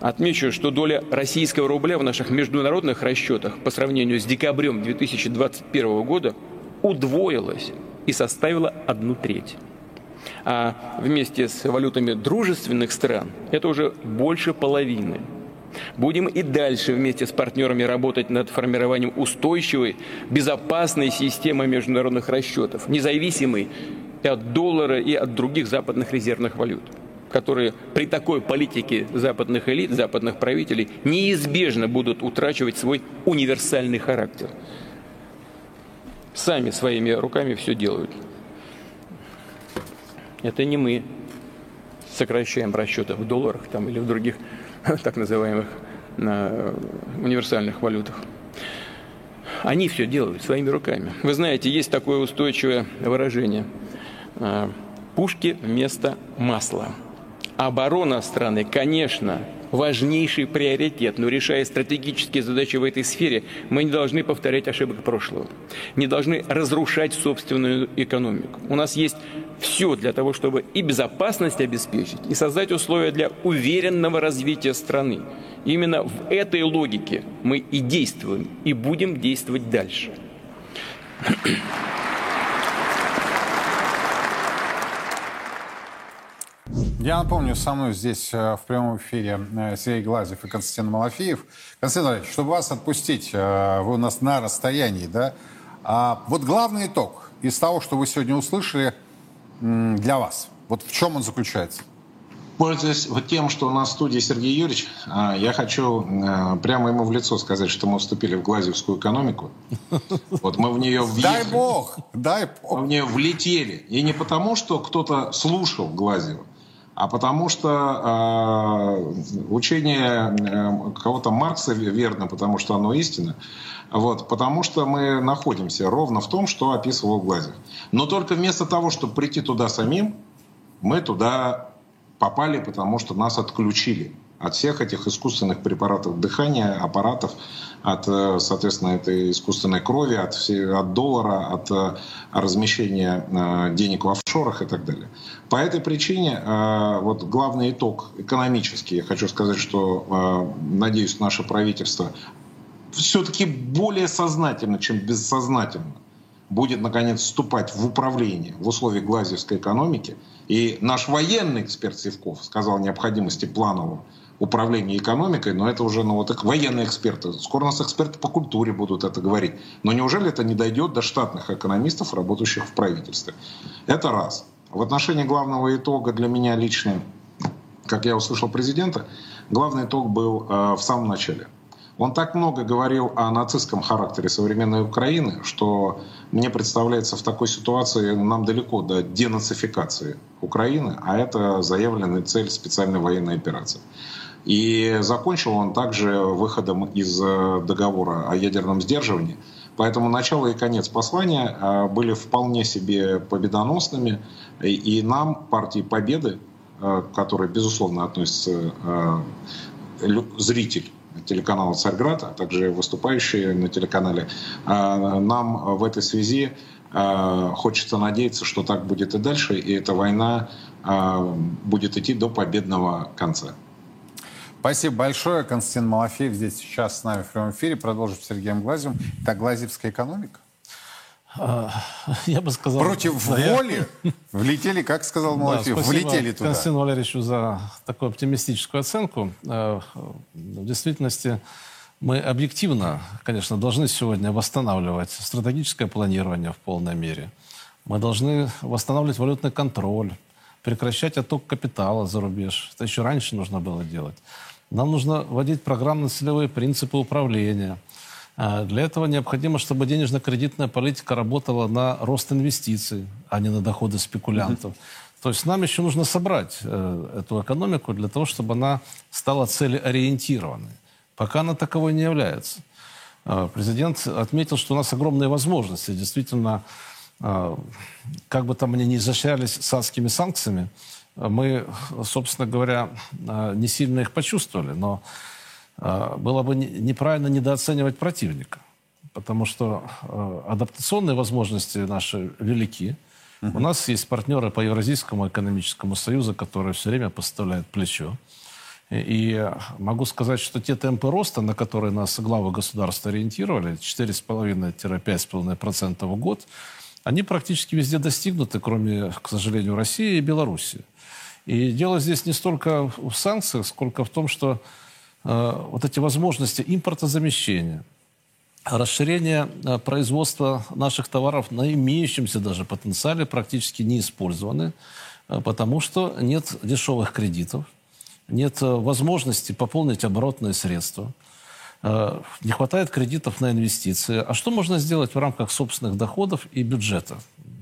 Отмечу, что доля российского рубля в наших международных расчетах по сравнению с декабрем 2021 года удвоилась и составила одну треть. А вместе с валютами дружественных стран это уже больше половины. Будем и дальше вместе с партнерами работать над формированием устойчивой, безопасной системы международных расчетов, независимой и от доллара, и от других западных резервных валют которые при такой политике западных элит, западных правителей неизбежно будут утрачивать свой универсальный характер. Сами своими руками все делают. Это не мы сокращаем расчеты в долларах там, или в других <laughs> так называемых на универсальных валютах. Они все делают своими руками. Вы знаете, есть такое устойчивое выражение. А, Пушки вместо масла. Оборона страны, конечно, важнейший приоритет, но решая стратегические задачи в этой сфере, мы не должны повторять ошибок прошлого, не должны разрушать собственную экономику. У нас есть все для того, чтобы и безопасность обеспечить, и создать условия для уверенного развития страны. Именно в этой логике мы и действуем, и будем действовать дальше. Я напомню, со мной здесь э, в прямом эфире э, Сергей Глазев и Константин Малафеев. Константин Владимирович, чтобы вас отпустить, э, вы у нас на расстоянии, да? А вот главный итог из того, что вы сегодня услышали для вас, вот в чем он заключается? Пользуясь вот тем, что у нас в студии Сергей Юрьевич, я хочу прямо ему в лицо сказать, что мы вступили в глазевскую экономику. Вот мы в нее въехали. Дай бог, дай бог. Мы в нее влетели. И не потому, что кто-то слушал Глазева, а потому что э, учение э, кого-то Маркса верно, потому что оно истина. Вот, потому что мы находимся ровно в том, что описывал Глазев. Но только вместо того, чтобы прийти туда самим, мы туда попали, потому что нас отключили от всех этих искусственных препаратов дыхания, аппаратов, от, э, соответственно, этой искусственной крови, от, от доллара, от э, размещения э, денег в офшорах и так далее. По этой причине вот главный итог экономический, я хочу сказать, что, надеюсь, наше правительство все-таки более сознательно, чем бессознательно будет, наконец, вступать в управление в условиях глазевской экономики. И наш военный эксперт Севков сказал о необходимости планового управления экономикой, но это уже ну, вот, военные эксперты. Скоро у нас эксперты по культуре будут это говорить. Но неужели это не дойдет до штатных экономистов, работающих в правительстве? Это раз. В отношении главного итога для меня лично, как я услышал президента, главный итог был э, в самом начале. Он так много говорил о нацистском характере современной Украины, что мне представляется в такой ситуации нам далеко до денацификации Украины, а это заявленная цель специальной военной операции. И закончил он также выходом из э, договора о ядерном сдерживании. Поэтому начало и конец послания э, были вполне себе победоносными. И нам, партии Победы, э, которая, безусловно, относится зритель телеканала «Царьград», а также выступающие на телеканале, нам в этой связи хочется надеяться, что так будет и дальше, и эта война будет идти до победного конца. Спасибо большое. Константин Малафеев здесь сейчас с нами в прямом эфире. Продолжим с Сергеем Глазевым. Это глазевская экономика? Я бы сказал... Против да, я- воли влетели, как сказал Да, Малафеев, спасибо влетели туда. Константину Валерьевичу за такую оптимистическую оценку. Э, В действительности мы объективно, конечно, должны сегодня восстанавливать стратегическое планирование в полной мере. Мы должны восстанавливать валютный контроль, прекращать отток капитала за рубеж. Это еще раньше нужно было делать. Нам нужно вводить программно-целевые принципы управления. А Для этого необходимо, чтобы денежно-кредитная политика работала на рост инвестиций, а не на доходы спекулянтов. То есть нам еще нужно собрать э, эту экономику для того, чтобы она стала целеориентированной. Пока она таковой не является. Э, Президент отметил, что у нас огромные возможности. Действительно, как бы там они ни изощрялись с адскими санкциями, мы, собственно говоря, э, не сильно их почувствовали. Но э, было бы не- неправильно недооценивать противника. Потому что адаптационные возможности наши велики. У нас есть партнеры по Евразийскому экономическому союзу, которые все время поставляют плечо. И, и могу сказать, что те темпы роста, на которые нас главы государства ориентировали, 4,5-5,5% в год, они практически везде достигнуты, кроме, к сожалению, России и Белоруссии. И дело здесь не столько в санкциях, сколько в том, что э, вот эти возможности импортозамещения, расширение э, производства наших товаров на имеющемся даже потенциале практически не использованы, э, потому что нет дешевых кредитов, нет э, возможности пополнить оборотные средства, не хватает кредитов на инвестиции. А что можно сделать в рамках собственных доходов и бюджета?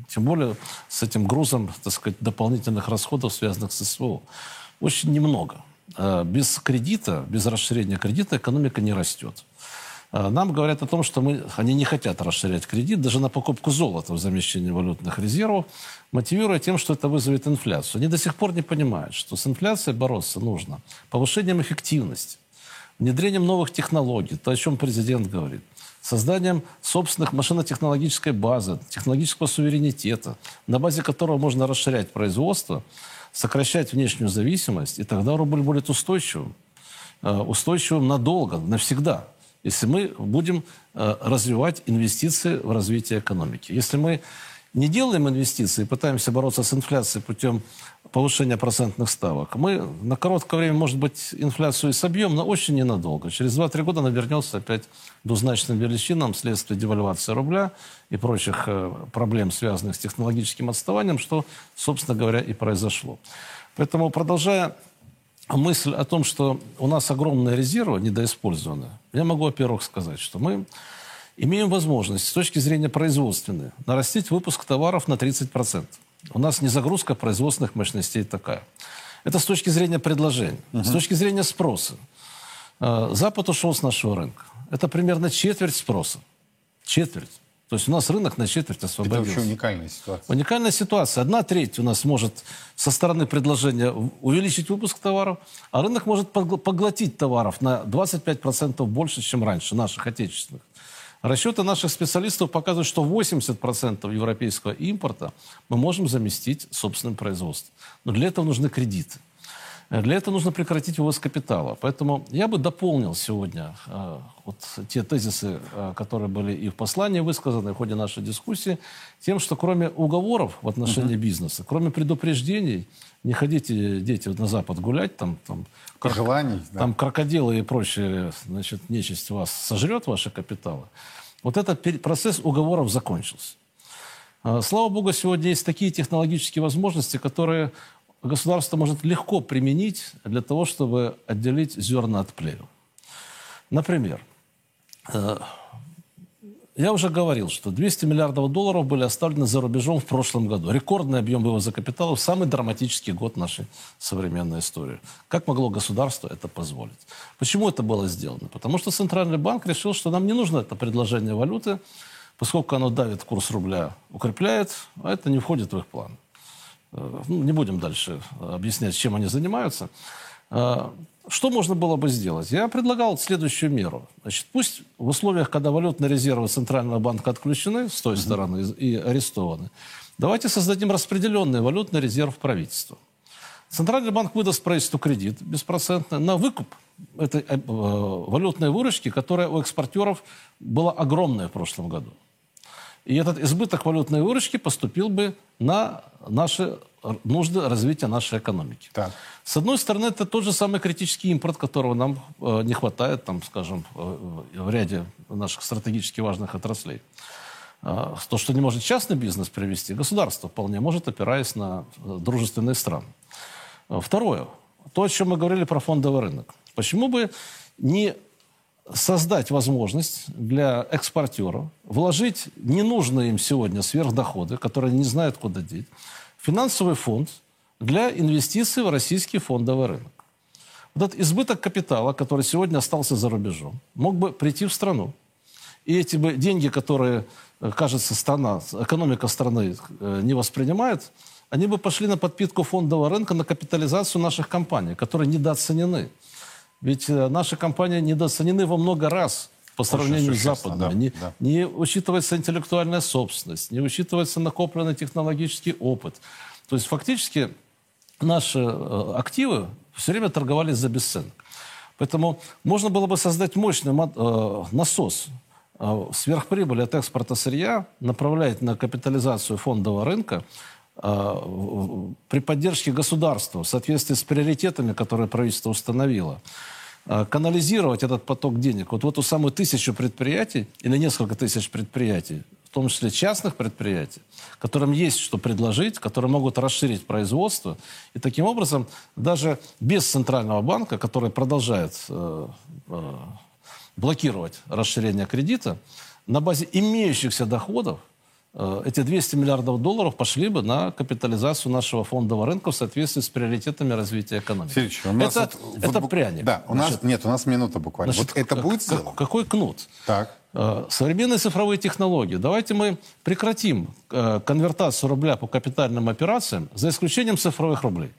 Тем более с этим грузом, так сказать, дополнительных расходов, связанных с СВО. Очень немного. Э, Без кредита, без расширения кредита экономика не растет. Э, Нам говорят о том, что мы, они не хотят расширять кредит даже на покупку золота в замещении валютных резервов, мотивируя тем, что это вызовет инфляцию. Они до сих пор не понимают, что с инфляцией бороться нужно повышением эффективности, внедрением новых технологий, то, о чем президент говорит, созданием собственных машинотехнологической базы, технологического суверенитета, на базе которого можно расширять производство, сокращать внешнюю зависимость, и тогда рубль будет устойчивым э, устойчивым надолго, навсегда, если мы будем э, развивать инвестиции в развитие экономики. Если мы не делаем инвестиции, пытаемся бороться с инфляцией путем повышения процентных ставок, мы на короткое время, может быть, инфляцию и собьем, но очень ненадолго. Через 2-3 года она вернется опять двузначным величинам вследствие девальвации рубля и прочих э, проблем, связанных с технологическим отставанием, что, собственно говоря, и произошло. Поэтому, продолжая мысль о том, что у нас огромные резервы недоиспользованы, я могу, во-первых, сказать, что мы имеем возможность с точки зрения производственной нарастить выпуск товаров на 30%. У нас не загрузка производственных мощностей такая. Это с точки зрения предложения. С точки зрения спроса. Э, Запад ушел с нашего рынка. Это примерно четверть спроса. Четверть. То есть у нас рынок на четверть Это освободился. вообще уникальная ситуация. Уникальная ситуация. Одна треть у нас может со стороны предложения увеличить выпуск товаров, а рынок может погл- поглотить товаров на 25% больше, чем раньше, наших отечественных. Расчеты наших специалистов показывают, что 80% европейского импорта мы можем заместить собственным производством. Но для этого нужны кредиты. Э, Для этого нужно прекратить вывоз капитала. Поэтому я бы дополнил сегодня э, вот те тезисы, э, которые были и в послании высказаны, в ходе нашей дискуссии, тем, что кроме уговоров в отношении бизнеса, кроме предупреждений, не ходите, дети, на Запад гулять, там, там, крок- Желаний, да. там крокодилы и прочее, значит, нечисть вас сожрет, ваши капиталы. Вот этот процесс уговоров закончился. А, Слава богу, сегодня есть такие технологические возможности, которые государство может легко применить для того, чтобы отделить зерна от плевел. Например, э, я уже говорил, что 200 миллиардов долларов были оставлены за рубежом в прошлом году. Рекордный объем вывоза капитала в самый драматический год нашей современной истории. Как могло государство это позволить? Почему это было сделано? Потому что Центральный банк решил, что нам не нужно это предложение валюты, поскольку оно давит курс рубля, укрепляет, а это не входит в их план. Э, ну, не будем дальше объяснять, чем они занимаются. Э, Что можно было бы сделать? Я предлагал следующую меру. Значит, пусть в условиях, когда валютные резервы Центрального банка отключены с той стороны и арестованы, давайте создадим распределенный валютный резерв правительства. Центральный банк выдаст правительству кредит беспроцентный на выкуп этой э, валютной выручки, которая у экспортеров была огромная в прошлом году. И этот избыток валютной выручки поступил бы на наши нужды развития нашей экономики. Так. С одной стороны, это тот же самый критический импорт, которого нам э, не хватает, там, скажем, э, в ряде наших стратегически важных отраслей. Э, то, что не может частный бизнес привести, государство вполне может, опираясь на э, дружественные страны. Э, Второе. То, о чем мы говорили про фондовый рынок. Почему бы не создать возможность для экспортеров вложить ненужные им сегодня сверхдоходы, которые не знают, куда деть, в финансовый фонд для инвестиций в российский фондовый рынок. Вот этот избыток капитала, который сегодня остался за рубежом, мог бы прийти в страну. И эти бы деньги, которые, э, кажется, страна, экономика страны э, не воспринимает, они бы пошли на подпитку фондового рынка, на капитализацию наших компаний, которые недооценены. Ведь э, наши компании недооценены во много раз по сравнению с западными. да, не, да. не учитывается интеллектуальная собственность, не учитывается накопленный технологический опыт. То есть фактически наши э, активы все время торговались за бесценок. Поэтому можно было бы создать мощный мо- э, насос сверхприбыли от экспорта сырья, направлять на капитализацию фондового рынка при поддержке государства в соответствии с приоритетами, которые правительство установило э, канализировать этот поток денег вот в эту самую тысячу предприятий или несколько тысяч предприятий, в том числе частных предприятий, которым есть что предложить, которые могут расширить производство. И таким образом даже без Центрального банка, который продолжает э, э, блокировать расширение кредита, на базе имеющихся доходов э, эти 200 миллиардов долларов пошли бы на капитализацию нашего фондового рынка в соответствии с приоритетами развития экономики. Сергеевич, у нас это вот- это вот пряник. Да, у нас Значит, нет, у нас минута буквально. значит, вот это как- будет сделано? Какой кнут? Так. Э, Современные цифровые технологии. Давайте мы прекратим э, конвертацию рубля по капитальным операциям за исключением цифровых рублей.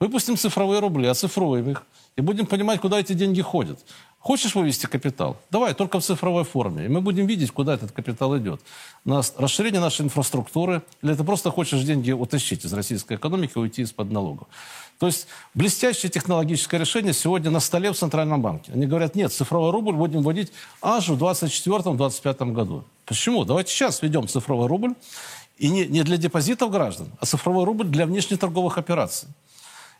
Выпустим цифровые рубли, оцифруем их и будем понимать, куда эти деньги ходят. Хочешь вывести капитал? Давай, только в цифровой форме. И мы будем видеть, куда этот капитал идет. На расширение нашей инфраструктуры, или ты просто хочешь деньги утащить из российской экономики и уйти из-под налогов. То есть блестящее технологическое решение сегодня на столе в Центральном банке. Они говорят, нет, цифровой рубль будем вводить аж в 2024-2025 году. Почему? Давайте сейчас введем цифровой рубль. И не, не для депозитов граждан, а цифровой рубль для внешнеторговых операций.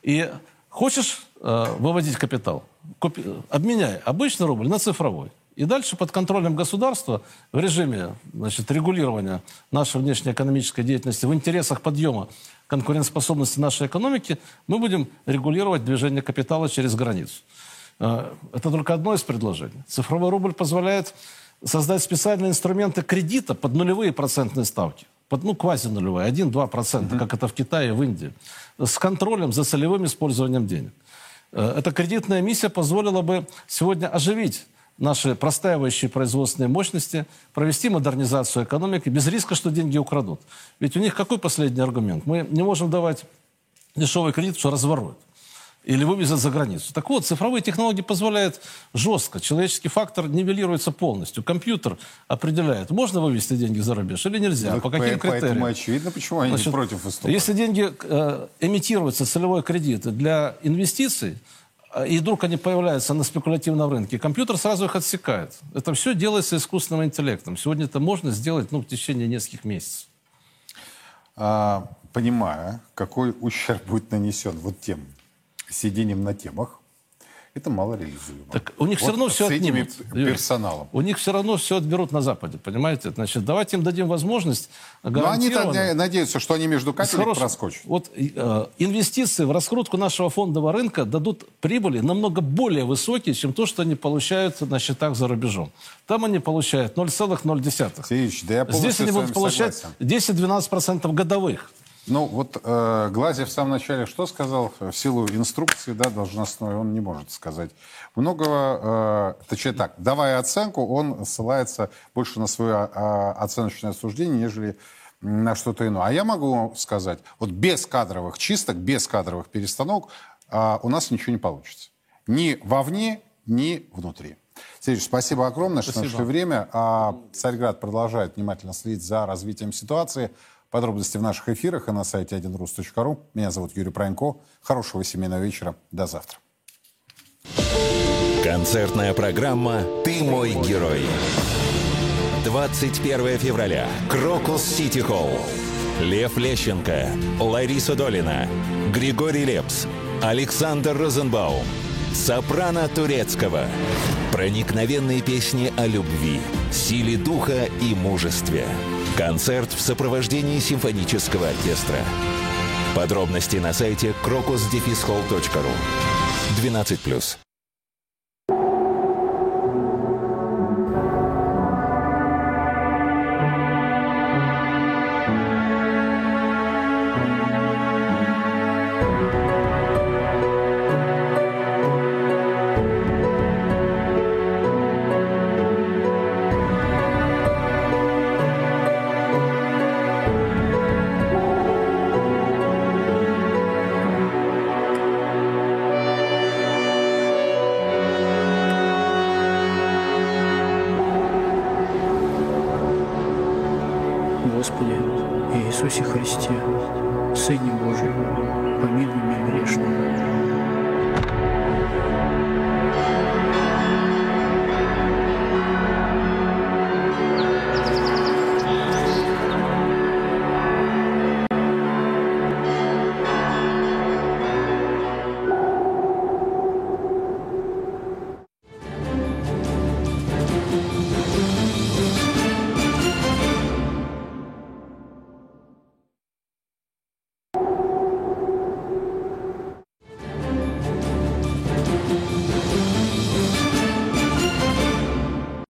И хочешь э, выводить капитал, купи- обменяй обычный рубль на цифровой. И дальше под контролем государства в режиме значит, регулирования нашей внешнеэкономической деятельности в интересах подъема конкурентоспособности нашей экономики мы будем регулировать движение капитала через границу. Э, Это только одно из предложений. Цифровой рубль позволяет создать специальные инструменты кредита под нулевые процентные ставки. Под, ну, квази-нулевые, 1-2%, как это в Китае и в Индии. С контролем за целевым использованием денег. Э, Эта кредитная миссия позволила бы сегодня оживить наши простаивающие производственные мощности, провести модернизацию экономики без риска, что деньги украдут. Ведь у них какой последний аргумент? Мы не можем давать дешевый кредит, что разворуют или вывезут за границу. Так вот, цифровые технологии позволяют жестко. Человеческий фактор нивелируется полностью. Компьютер определяет, можно вывести деньги за рубеж или нельзя, Ну, по каким по- Поэтому критериям. очевидно, почему они Значит, против выступают. Если деньги э, эмитируются, целевой кредит для инвестиций, а, и вдруг они появляются на спекулятивном рынке, компьютер сразу их отсекает. Это все делается искусственным интеллектом. Сегодня это можно сделать ну, в течение нескольких месяцев. А, понимая, какой ущерб будет нанесен вот тем сидением на темах, это мало реализуемо. Так у них все Вот равно все с этими отнимут. персоналом. У них все равно все отберут на Западе, понимаете? Значит, давайте им дадим возможность Но они гарантированно... надеются, что они между капелек проскочат. Вот э, инвестиции в раскрутку нашего фондового рынка дадут прибыли намного более высокие, чем то, что они получают на счетах за рубежом. Там они получают 0,0. Сергеевич, да Здесь они будут получать согласен. 10-12% годовых. Ну, вот э, Глазьев в самом начале что сказал? В силу инструкции, да, должностной, он не может сказать многого. Э, точнее так, давая оценку, он ссылается больше на свое э, оценочное суждение, нежели на что-то иное. А я могу сказать, вот без кадровых чисток, без кадровых перестановок э, у нас ничего не получится. Ни вовне, ни внутри. Сергей, спасибо огромное, что Спасибо. нашли время. А Царьград продолжает внимательно следить за развитием ситуации. Подробности в наших эфирах и на сайте 1rus.ru. Меня зовут Юрий Пронько. Хорошего семейного вечера. До завтра. Концертная программа «Ты мой герой». 21 февраля. Крокус Сити Холл. Лев Лещенко, Лариса Долина, Григорий Лепс, Александр Розенбаум, Сопрано Турецкого. Проникновенные песни о любви, силе духа и мужестве. Концерт в сопровождении симфонического оркестра. Подробности на сайте crocusdefishall.ru 12+.